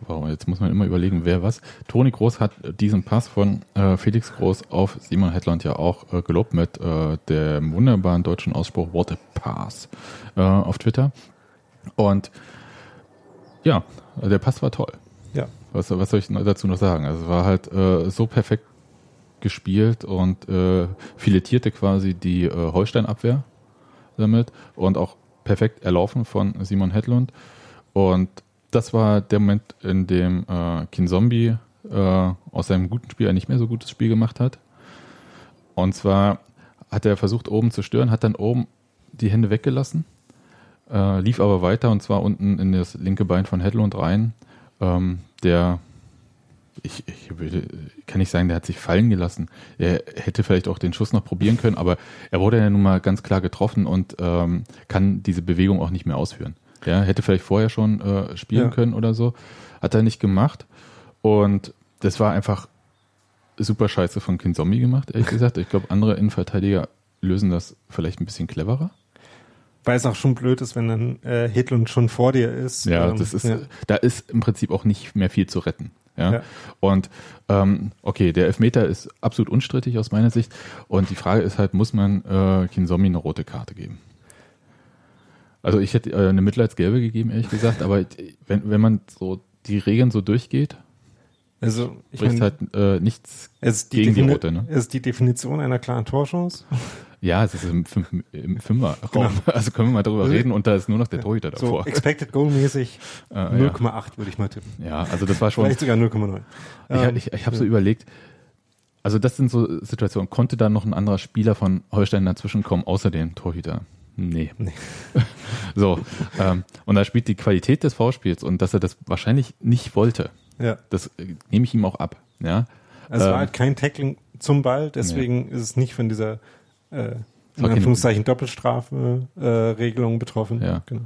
wow, jetzt muss man immer überlegen, wer was. Toni Groß hat diesen Pass von äh, Felix Groß auf Simon Hetland ja auch äh, gelobt mit äh, dem wunderbaren deutschen Ausspruch What a Pass äh, auf Twitter. Und ja, der Pass war toll. Ja. Was, was soll ich dazu noch sagen? Also es war halt äh, so perfekt gespielt und äh, filetierte quasi die äh, Holstein-Abwehr damit und auch perfekt erlaufen von Simon Hedlund. Und das war der Moment, in dem äh, Kinzombie äh, aus seinem guten Spiel ein nicht mehr so gutes Spiel gemacht hat. Und zwar hat er versucht, oben zu stören, hat dann oben die Hände weggelassen, äh, lief aber weiter und zwar unten in das linke Bein von Hedlund rein. Ähm, der ich, ich würde, kann nicht sagen, der hat sich fallen gelassen. Er hätte vielleicht auch den Schuss noch probieren können, aber er wurde ja nun mal ganz klar getroffen und ähm, kann diese Bewegung auch nicht mehr ausführen. Ja, hätte vielleicht vorher schon äh, spielen ja. können oder so. Hat er nicht gemacht. Und das war einfach super scheiße von Kind Zombie gemacht, ehrlich gesagt. Ich glaube, andere Innenverteidiger lösen das vielleicht ein bisschen cleverer. Weil es auch schon blöd ist, wenn dann äh, Hitlund schon vor dir ist. Ja, ähm, das ist, ja. da ist im Prinzip auch nicht mehr viel zu retten. Ja? ja. Und ähm, okay, der Elfmeter ist absolut unstrittig aus meiner Sicht. Und die Frage ist halt, muss man äh, Kinsomi eine rote Karte geben? Also ich hätte äh, eine Mitleidsgelbe gegeben, ehrlich gesagt, aber wenn, wenn man so die Regeln so durchgeht, also ich spricht halt äh, nichts gegen die rote. Ne? Ist die Definition einer klaren Torchance? Ja, es ist im, Fünf im Fünferraum. Genau. *laughs* Also können wir mal drüber reden und da ist nur noch der Torhüter davor. So, expected Goal mäßig äh, *laughs* 0,8 ja. würde ich mal tippen. Ja, also das war schon. Vielleicht sogar 0,9. Ich, ich, ich habe so überlegt, also das sind so Situationen. Konnte da noch ein anderer Spieler von Holstein dazwischen kommen, außer dem Torhüter? Nee. nee. *laughs* so, ähm, und da spielt die Qualität des V-Spiels und dass er das wahrscheinlich nicht wollte. Ja. Das äh, nehme ich ihm auch ab. Ja. Also es ähm, war halt kein Tackling zum Ball, deswegen nee. ist es nicht von dieser äh, in Anführungszeichen Doppelstrafe-Regelung äh, betroffen. Ja. Genau.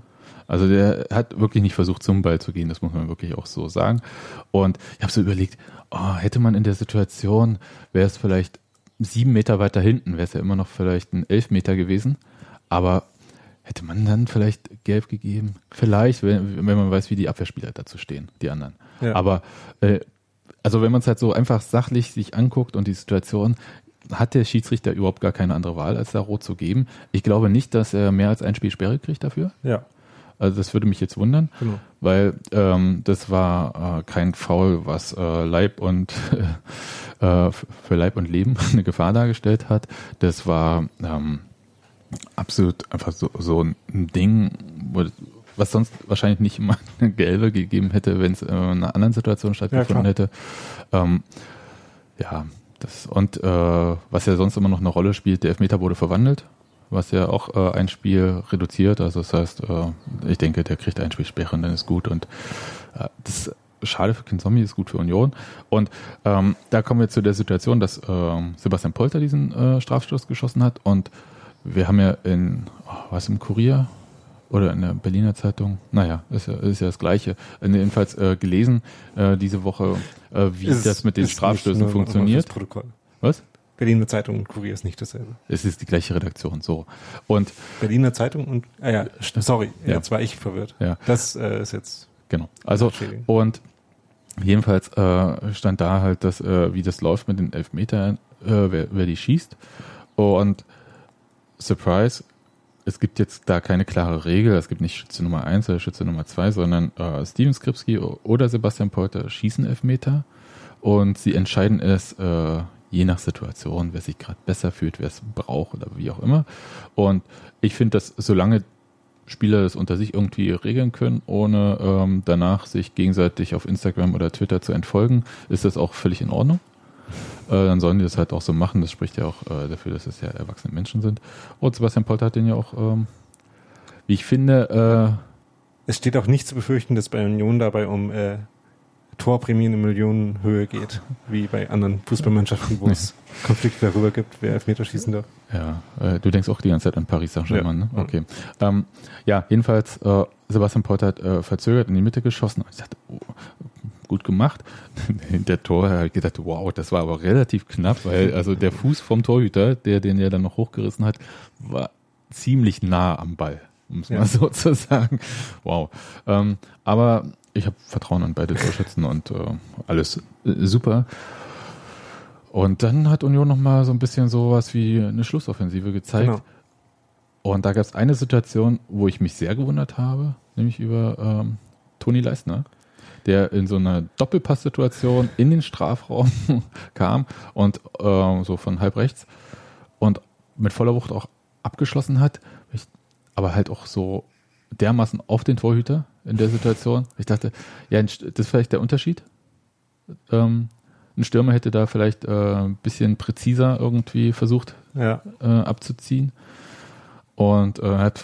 Also der hat wirklich nicht versucht, zum Ball zu gehen, das muss man wirklich auch so sagen. Und ich habe so überlegt, oh, hätte man in der Situation, wäre es vielleicht sieben Meter weiter hinten, wäre es ja immer noch vielleicht ein Elfmeter gewesen. Aber hätte man dann vielleicht gelb gegeben? Vielleicht, wenn, wenn man weiß, wie die Abwehrspieler dazu stehen, die anderen. Ja. Aber äh, also wenn man es halt so einfach sachlich sich anguckt und die Situation, hat der Schiedsrichter überhaupt gar keine andere Wahl, als da rot zu geben. Ich glaube nicht, dass er mehr als ein Spiel Sperre kriegt dafür. Ja. Also das würde mich jetzt wundern, genau. weil ähm, das war äh, kein Foul, was äh, Leib und *laughs* äh, für Leib und Leben *laughs* eine Gefahr dargestellt hat. Das war ähm, absolut einfach so, so ein Ding, wo, was sonst wahrscheinlich nicht immer *laughs* eine gelbe gegeben hätte, wenn es in einer anderen Situation stattgefunden ja, hätte. Ähm, ja, das, und äh, was ja sonst immer noch eine Rolle spielt, der Elfmeter wurde verwandelt. was ja auch äh, ein Spiel reduziert. Also das heißt, äh, ich denke, der kriegt ein Spiel Sperre und dann ist gut. Und äh, das ist schade für Kinzombie, ist gut für Union. Und ähm, da kommen wir zu der Situation, dass ähm, Sebastian Polter diesen äh, Strafstoß geschossen hat. Und wir haben ja in, oh, was im Kurier oder in der Berliner Zeitung, naja, ist ja, ist ja das Gleiche, jedenfalls äh, gelesen äh, diese Woche, äh, wie ist, das mit den Strafstößen funktioniert. Was? Berliner Zeitung und Kurier ist nicht dasselbe. Es ist die gleiche Redaktion, so. Und Berliner Zeitung und, ah ja, sorry, ja. jetzt war ich verwirrt. Ja. Das äh, ist jetzt. Genau. Also, und jedenfalls äh, stand da halt, dass, äh, wie das läuft mit den Elfmetern, äh, wer, wer die schießt. Und Surprise, es gibt jetzt da keine klare Regel. Es gibt nicht Schütze Nummer 1 oder Schütze Nummer 2, sondern äh, Steven Skripski oder Sebastian Polter schießen Elfmeter und sie entscheiden es äh, je nach Situation, wer sich gerade besser fühlt, wer es braucht oder wie auch immer. Und ich finde, dass solange Spieler das unter sich irgendwie regeln können, ohne ähm, danach sich gegenseitig auf Instagram oder Twitter zu entfolgen, ist das auch völlig in Ordnung. Äh, dann sollen die das halt auch so machen. Das spricht ja auch äh, dafür, dass es ja erwachsene Menschen sind. Und Sebastian Polter hat den ja auch, ähm, wie ich finde, äh, es steht auch nicht zu befürchten, dass bei Union dabei um Torprämien in Millionenhöhe geht, wie bei anderen Fußballmannschaften, wo *laughs* es Konflikte darüber gibt, wer Elfmeterschießen darf. Ja, äh, du denkst auch die ganze Zeit an Paris Saint-Germain, ja. ne? Okay. Ähm, ja, jedenfalls, äh, Sebastian Porter hat äh, verzögert in die Mitte geschossen. Ich dachte, oh, gut gemacht. *laughs* der Torhüter hat gedacht, wow, das war aber relativ knapp, weil also der Fuß vom Torhüter, der den ja dann noch hochgerissen hat, war ziemlich nah am Ball, um es ja. mal *laughs* so zu sagen. Wow. Ähm, aber ich habe Vertrauen an beide Torschützen und äh, alles äh, super. Und dann hat Union nochmal so ein bisschen sowas wie eine Schlussoffensive gezeigt. Genau. Und da gab es eine Situation, wo ich mich sehr gewundert habe, nämlich über ähm, Toni Leistner, der in so einer Doppelpasssituation in den Strafraum *laughs* kam und äh, so von halb rechts und mit voller Wucht auch abgeschlossen hat, aber halt auch so dermaßen auf den Torhüter in der Situation. Ich dachte, ja, das ist vielleicht der Unterschied. Ähm, ein Stürmer hätte da vielleicht äh, ein bisschen präziser irgendwie versucht ja. äh, abzuziehen. Und äh, hat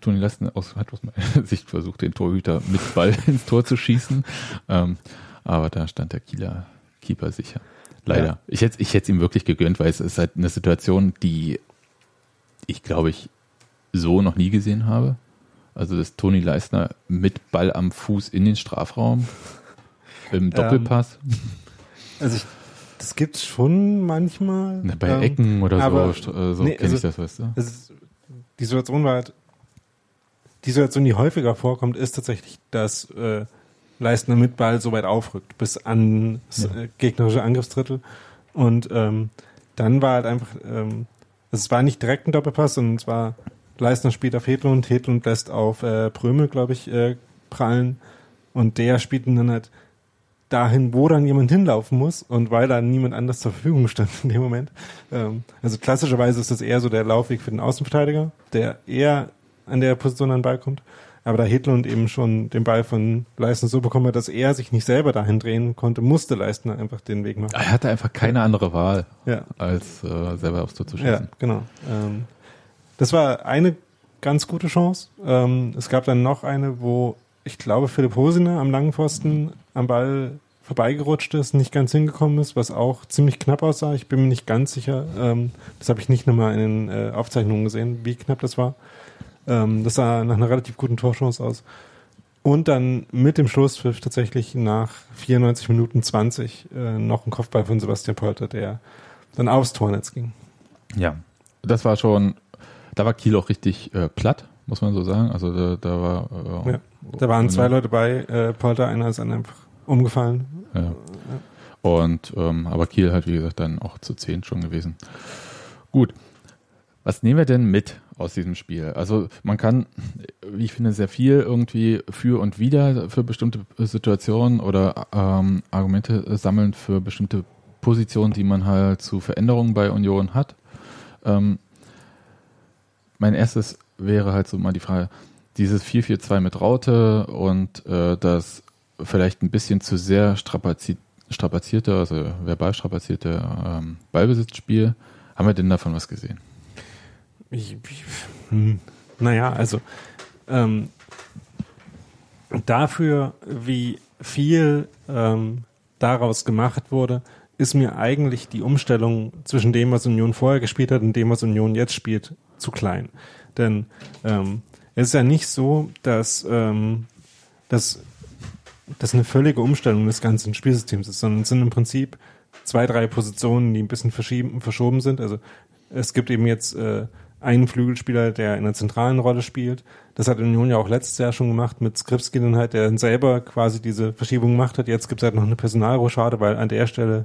Toni Lesten aus, hat aus meiner *laughs* Sicht versucht, den Torhüter mit Ball *laughs* ins Tor zu schießen. Ähm, aber da stand der Kieler Keeper sicher. Leider. Ja. Ich hätte ich es ihm wirklich gegönnt, weil es ist halt eine Situation, die ich glaube ich so noch nie gesehen habe. Also dass Toni Leisner mit Ball am Fuß in den Strafraum *laughs* im ähm, Doppelpass. Ähm, also ich, das gibt's schon manchmal. Na, bei ähm, Ecken oder so, äh, so nee, kenne also, ich das, weißt du? Ist, die Situation war halt, die Situation, die häufiger vorkommt, ist tatsächlich, dass äh, Leistner mit Ball so weit aufrückt, bis an das ja. äh, gegnerische Angriffsdrittel. Und ähm, dann war halt einfach, ähm, es war nicht direkt ein Doppelpass, sondern es war Leistner spielt auf Hedlund, Hedlund lässt auf äh, Prömel, glaube ich, äh, prallen und der spielt ihn dann halt dahin, wo dann jemand hinlaufen muss und weil da niemand anders zur Verfügung stand in dem Moment. Ähm, also klassischerweise ist das eher so der Laufweg für den Außenverteidiger, der eher an der Position an den Ball kommt. Aber da Hedlund eben schon den Ball von Leistner so bekommen hat, dass er sich nicht selber dahin drehen konnte, musste Leistner einfach den Weg machen. Er hatte einfach keine andere Wahl, ja. als äh, selber aufs Tor zu schießen. Ja, genau. Ähm, das war eine ganz gute Chance. Ähm, es gab dann noch eine, wo ich glaube Philipp Hosiner am langen Pfosten am Ball vorbeigerutscht ist, nicht ganz hingekommen ist, was auch ziemlich knapp aussah. Ich bin mir nicht ganz sicher. Ähm, das habe ich nicht nochmal in den äh, Aufzeichnungen gesehen, wie knapp das war. Ähm, das sah nach einer relativ guten Torchance aus. Und dann mit dem Schlusspfiff tatsächlich nach 94 Minuten 20 äh, noch ein Kopfball von Sebastian Polter, der dann aufs Tornetz ging. Ja, das war schon da war Kiel auch richtig äh, platt, muss man so sagen. Also da, da war. Äh, ja, da waren zwei Leute bei, äh, Polter, einer ist dann einfach umgefallen. Ja. Und ähm, aber Kiel hat, wie gesagt, dann auch zu zehn schon gewesen. Gut. Was nehmen wir denn mit aus diesem Spiel? Also man kann, wie ich finde, sehr viel irgendwie für und wieder für bestimmte Situationen oder ähm, Argumente sammeln für bestimmte Positionen, die man halt zu Veränderungen bei Union hat. Ähm, mein erstes wäre halt so mal die Frage, dieses 4-4-2 mit Raute und äh, das vielleicht ein bisschen zu sehr strapazi strapazierte, also verbal strapazierte ähm, Ballbesitzspiel. Haben wir denn davon was gesehen? Ich, ich, hm, naja, also ähm, dafür, wie viel ähm, daraus gemacht wurde, ist mir eigentlich die Umstellung zwischen dem, was Union vorher gespielt hat und dem, was Union jetzt spielt, zu klein. Denn ähm, es ist ja nicht so, dass, ähm, dass das eine völlige Umstellung des ganzen Spielsystems ist, sondern es sind im Prinzip zwei, drei Positionen, die ein bisschen verschieben, verschoben sind. Also es gibt eben jetzt äh, einen Flügelspieler, der in einer zentralen Rolle spielt. Das hat Union ja auch letztes Jahr schon gemacht mit Skripski dann halt, der dann selber quasi diese Verschiebung gemacht hat. Jetzt gibt es halt noch eine Personalrochade, weil an der Stelle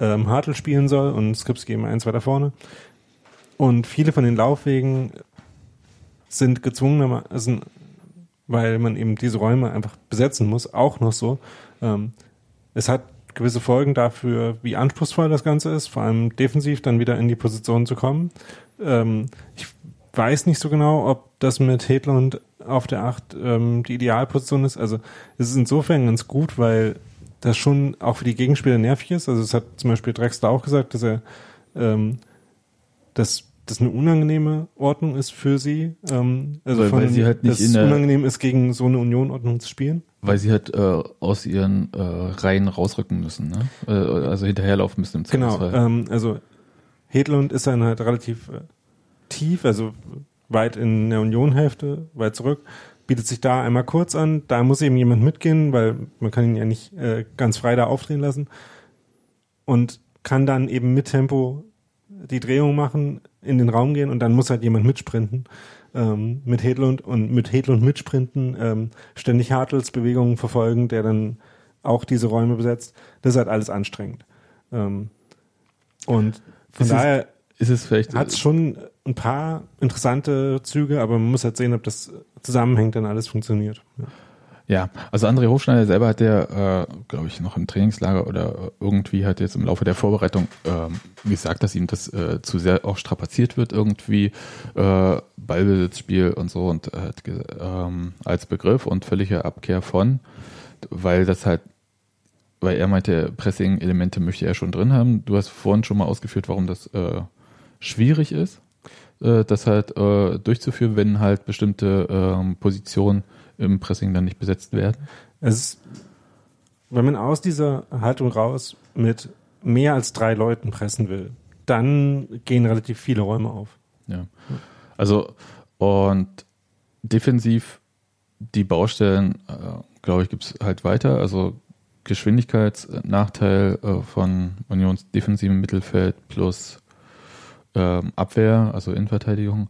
ähm, Hartl spielen soll und Skripski eben eins weiter vorne. Und viele von den Laufwegen sind gezwungenermaßen, weil man eben diese Räume einfach besetzen muss, auch noch so. Ähm, es hat gewisse Folgen dafür, wie anspruchsvoll das Ganze ist, vor allem defensiv dann wieder in die Position zu kommen. Ähm, ich weiß nicht so genau, ob das mit Hedlund auf der Acht ähm, die Idealposition ist. Also es ist insofern ganz gut, weil das schon auch für die Gegenspieler nervig ist. Also es hat zum Beispiel Drexler auch gesagt, dass er ähm, dass das eine unangenehme Ordnung ist für sie. Ähm, also weil, von, weil sie halt nicht dass es unangenehm ist, gegen so eine Union-Ordnung zu spielen. Weil sie halt äh, aus ihren äh, Reihen rausrücken müssen, ne? Äh, also hinterherlaufen müssen im Genau, ähm, also Hedlund ist dann halt relativ äh, tief, also weit in der Unionhälfte, weit zurück, bietet sich da einmal kurz an, da muss eben jemand mitgehen, weil man kann ihn ja nicht äh, ganz frei da aufdrehen lassen und kann dann eben mit Tempo die Drehung machen, in den Raum gehen und dann muss halt jemand mitsprinten ähm, mit Hedlund und mit Hedlund mitsprinten, ähm, ständig Hartels Bewegungen verfolgen, der dann auch diese Räume besetzt. Das ist halt alles anstrengend. Ähm, und von ist daher es, ist es vielleicht hat es schon ein paar interessante Züge, aber man muss halt sehen, ob das zusammenhängt, dann alles funktioniert. Ja. Ja, also André Hofschneider selber hat der, äh, glaube ich, noch im Trainingslager oder irgendwie hat jetzt im Laufe der Vorbereitung ähm, gesagt, dass ihm das äh, zu sehr auch strapaziert wird, irgendwie äh, Ballbesitzspiel und so und äh, ähm, als Begriff und völlige Abkehr von, weil das halt, weil er meinte, Pressing-Elemente möchte er schon drin haben. Du hast vorhin schon mal ausgeführt, warum das äh, schwierig ist, äh, das halt äh, durchzuführen, wenn halt bestimmte äh, Positionen im Pressing dann nicht besetzt werden? Es wenn man aus dieser Haltung raus mit mehr als drei Leuten pressen will, dann gehen relativ viele Räume auf. Ja. Also, und defensiv die Baustellen, äh, glaube ich, gibt es halt weiter. Also Geschwindigkeitsnachteil äh, von Unions defensiven Mittelfeld plus ähm, Abwehr, also Innenverteidigung,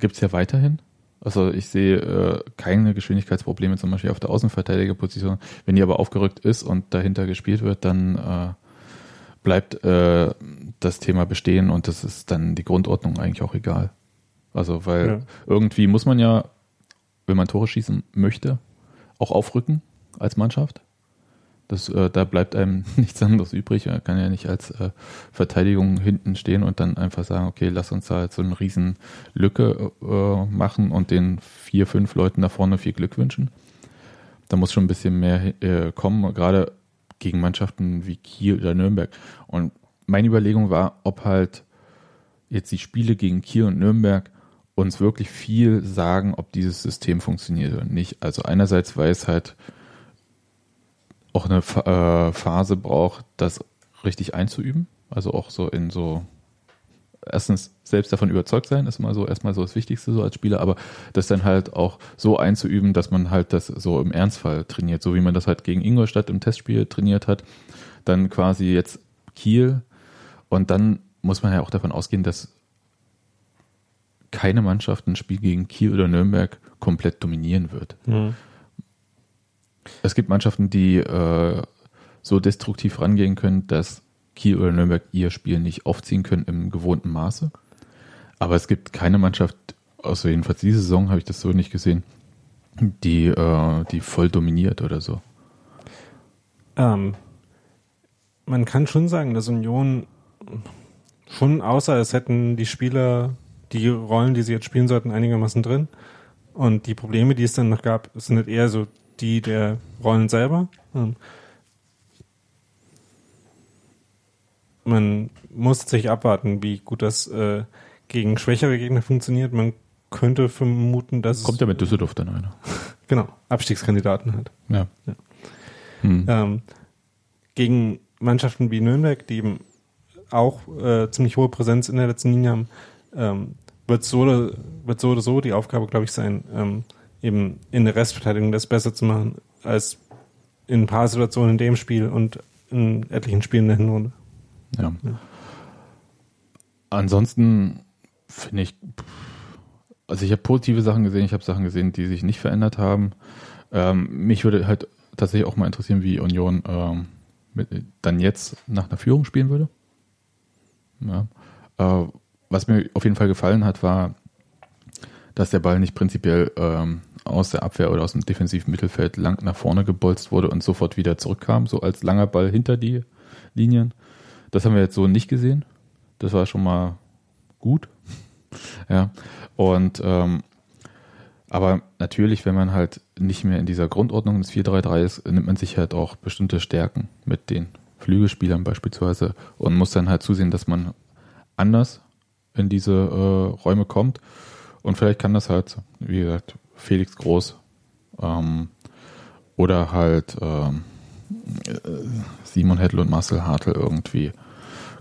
gibt es ja weiterhin. Also ich sehe äh, keine Geschwindigkeitsprobleme zum Beispiel auf der Außenverteidigerposition. Wenn die aber aufgerückt ist und dahinter gespielt wird, dann äh, bleibt äh, das Thema bestehen und das ist dann die Grundordnung eigentlich auch egal. Also weil ja. irgendwie muss man ja, wenn man Tore schießen möchte, auch aufrücken als Mannschaft. Das, äh, da bleibt einem *laughs* nichts anderes übrig. Man kann ja nicht als äh, Verteidigung hinten stehen und dann einfach sagen, okay, lass uns da jetzt so eine riesen Lücke äh, machen und den vier, fünf Leuten da vorne viel Glück wünschen. Da muss schon ein bisschen mehr äh, kommen, gerade gegen Mannschaften wie Kiel oder Nürnberg. Und meine Überlegung war, ob halt jetzt die Spiele gegen Kiel und Nürnberg uns wirklich viel sagen, ob dieses System funktioniert oder nicht. Also einerseits, weil es halt auch eine äh, Phase braucht, das richtig einzuüben. Also auch so in so erstens selbst davon überzeugt sein, ist mal so erstmal so das Wichtigste so als Spieler, aber das dann halt auch so einzuüben, dass man halt das so im Ernstfall trainiert, so wie man das halt gegen Ingolstadt im Testspiel trainiert hat, dann quasi jetzt Kiel und dann muss man ja auch davon ausgehen, dass keine Mannschaft ein Spiel gegen Kiel oder Nürnberg komplett dominieren wird. Mhm. Es gibt Mannschaften, die äh, so destruktiv rangehen können, dass Kiel oder Nürnberg ihr Spiel nicht aufziehen können im gewohnten Maße. Aber es gibt keine Mannschaft, außer jedenfalls diese Saison habe ich das so nicht gesehen, die, äh, die voll dominiert oder so. Ähm, man kann schon sagen, dass Union schon außer es hätten die Spieler die Rollen, die sie jetzt spielen sollten, einigermaßen drin. Und die Probleme, die es dann noch gab, sind nicht eher so die der Rollen selber. Man muss sich abwarten, wie gut das äh, gegen schwächere Gegner funktioniert. Man könnte vermuten, dass Kommt ja mit Düsseldorf dann einer. *laughs* Genau, Abstiegskandidaten halt. Ja. Ja. Hm. Ähm, gegen Mannschaften wie Nürnberg, die eben auch äh, ziemlich hohe Präsenz in der letzten Linie haben, ähm, wird, so oder, wird so oder so die Aufgabe, glaube ich, sein, ähm, eben in der Restverteidigung das besser zu machen, als in ein paar Situationen in dem Spiel und in etlichen Spielen in der Hinrunde. Ja. Ansonsten finde ich, also ich habe positive Sachen gesehen, ich habe Sachen gesehen, die sich nicht verändert haben. Ähm, mich würde halt tatsächlich auch mal interessieren, wie Union ähm, mit, dann jetzt nach einer Führung spielen würde. Ja. Äh, was mir auf jeden Fall gefallen hat, war, dass der Ball nicht prinzipiell ähm, aus der Abwehr oder aus dem defensiven Mittelfeld lang nach vorne gebolzt wurde und sofort wieder zurückkam, so als langer Ball hinter die Linien. Das haben wir jetzt so nicht gesehen. Das war schon mal gut. *laughs* ja. Und ähm, aber natürlich, wenn man halt nicht mehr in dieser Grundordnung des 4-3-3 ist, nimmt man sich halt auch bestimmte Stärken mit den Flügelspielern beispielsweise und muss dann halt zusehen, dass man anders in diese äh, Räume kommt. Und vielleicht kann das halt, wie gesagt, Felix Groß ähm, oder halt äh, Simon Hettel und Marcel Hartl irgendwie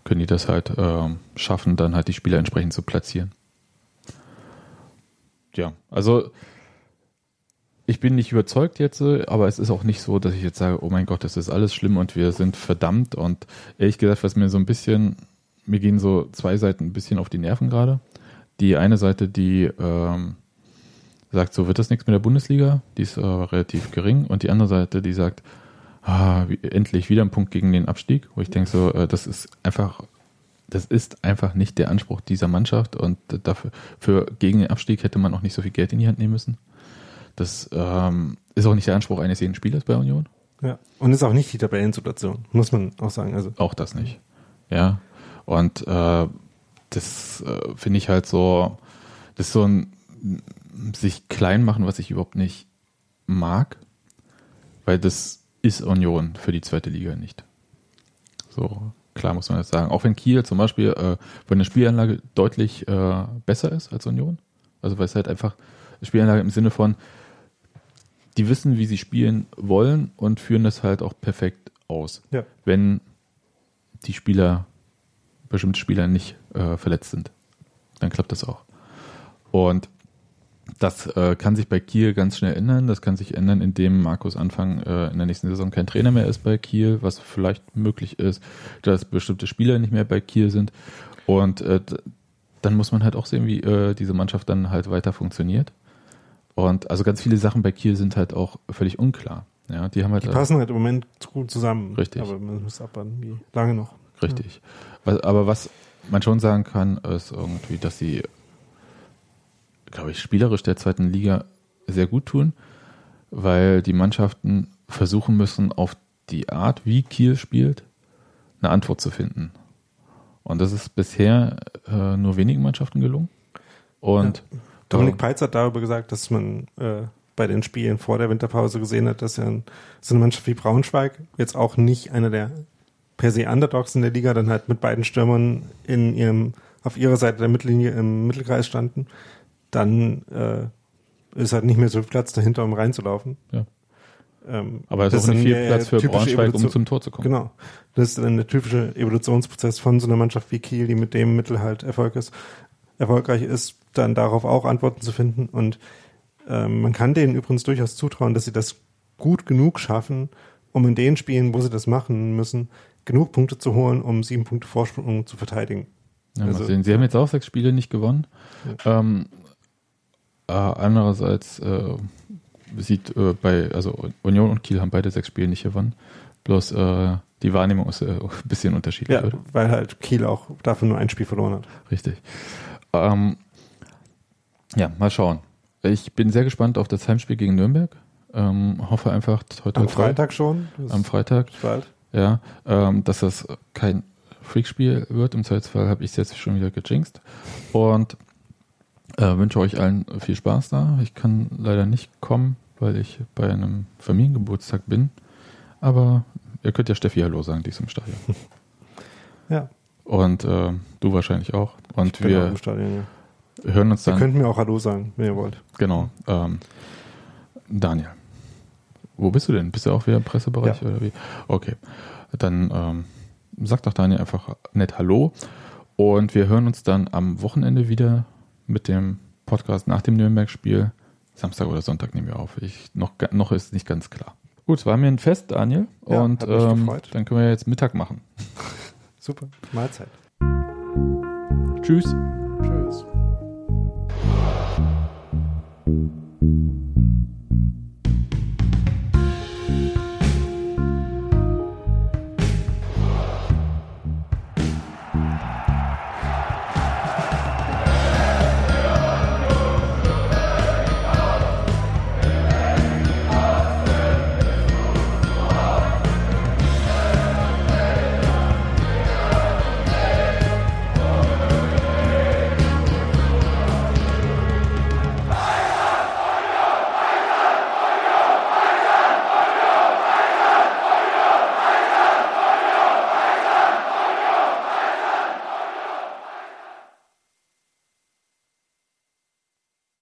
können die das halt ähm, schaffen, dann halt die Spieler entsprechend zu platzieren. Ja, also ich bin nicht überzeugt jetzt, aber es ist auch nicht so, dass ich jetzt sage, oh mein Gott, das ist alles schlimm und wir sind verdammt. Und ehrlich gesagt, was mir so ein bisschen, mir gehen so zwei Seiten ein bisschen auf die Nerven gerade. Die eine Seite, die ähm, sagt, so wird das nichts mit der Bundesliga, die ist äh, relativ gering. Und die andere Seite, die sagt, ah, wie, endlich wieder ein Punkt gegen den Abstieg, wo ich denke so, äh, das ist einfach, das ist einfach nicht der Anspruch dieser Mannschaft und dafür für gegen den Abstieg hätte man auch nicht so viel Geld in die Hand nehmen müssen. Das ähm, ist auch nicht der Anspruch eines jeden Spielers bei Union. Ja. Und ist auch nicht die Tabellensituation, muss man auch sagen. Also Auch das nicht. Ja. Und äh, das äh, finde ich halt so, das ist so ein sich klein machen, was ich überhaupt nicht mag, weil das ist Union für die zweite Liga nicht. So klar muss man das sagen. Auch wenn Kiel zum Beispiel äh, von der Spielanlage deutlich äh, besser ist als Union. Also weil es halt einfach Spielanlage im Sinne von, die wissen, wie sie spielen wollen und führen das halt auch perfekt aus. Ja. Wenn die Spieler, bestimmte Spieler nicht äh, verletzt sind, dann klappt das auch. Und das äh, kann sich bei Kiel ganz schnell ändern. Das kann sich ändern, indem Markus Anfang äh, in der nächsten Saison kein Trainer mehr ist bei Kiel, was vielleicht möglich ist, dass bestimmte Spieler nicht mehr bei Kiel sind. Und äh, dann muss man halt auch sehen, wie äh, diese Mannschaft dann halt weiter funktioniert. Und also ganz viele Sachen bei Kiel sind halt auch völlig unklar. Ja, die haben halt die passen halt im Moment gut zusammen. Richtig. Aber man muss abwarten, wie lange noch. Richtig. Was, aber was man schon sagen kann, ist irgendwie, dass sie, glaube ich, spielerisch der zweiten Liga sehr gut tun, weil die Mannschaften versuchen müssen, auf die Art, wie Kiel spielt, eine Antwort zu finden. Und das ist bisher äh, nur wenigen Mannschaften gelungen. Und Dominik Peitz hat darüber gesagt, dass man äh, bei den Spielen vor der Winterpause gesehen hat, dass ja ein, so eine Mannschaft wie Braunschweig jetzt auch nicht einer der per se Underdogs in der Liga dann halt mit beiden Stürmern in ihrem auf ihrer Seite der Mittellinie im Mittelkreis standen, dann äh, ist halt nicht mehr so viel Platz dahinter, um reinzulaufen. Ja. Ähm, aber es ist auch nicht viel Platz für Braunschweig, um Evolution- zum Tor zu kommen. Genau. Das ist dann der typische Evolutionsprozess von so einer Mannschaft wie Kiel, die mit dem Mittel halt Erfolg ist, erfolgreich ist, dann darauf auch Antworten zu finden. Und ähm, man kann denen übrigens durchaus zutrauen, dass sie das gut genug schaffen, um in den Spielen, wo sie das machen müssen, genug Punkte zu holen, um sieben Punkte Vorsprung zu verteidigen. Ja, Also-. Sie haben jetzt auch sechs Spiele nicht gewonnen. Ähm, äh, andererseits äh, sieht äh, bei, also Union und Kiel haben beide sechs Spiele nicht gewonnen. Bloß äh, die Wahrnehmung ist äh, ein bisschen unterschiedlich. Ja, oder? weil halt Kiel auch dafür nur ein Spiel verloren hat. Richtig. Ähm, ja, mal schauen. Ich bin sehr gespannt auf das Heimspiel gegen Nürnberg. Ähm, hoffe einfach heute Am Freitag schon. Das Am Freitag. bald. Ja, ähm, dass das kein Freakspiel wird. Im Zweifelsfall habe ich es jetzt schon wieder gejinxt. Und äh, wünsche euch allen viel Spaß da. Ich kann leider nicht kommen, weil ich bei einem Familiengeburtstag bin. Aber ihr könnt ja Steffi Hallo sagen, die ist im Stadion. *laughs* Ja. Und äh, du wahrscheinlich auch. Und Ich bin auch wir im Stadion, ja. hören uns Ihr dann. könnt mir auch Hallo sagen, wenn ihr wollt. Genau. Ähm, Daniel. Wo bist du denn? Bist du auch wieder im Pressebereich Ja. oder wie? Okay. Dann ähm, sag doch Daniel einfach nett Hallo. Und wir hören uns dann am Wochenende wieder mit dem Podcast nach dem Nürnberg-Spiel. Samstag oder Sonntag nehmen wir auf. Ich, noch, noch ist nicht ganz klar. Gut, es war mir ein Fest, Daniel. Ja, und ähm, dann können wir jetzt Mittag machen. *laughs* Super. Mahlzeit. Tschüss. Tschüss.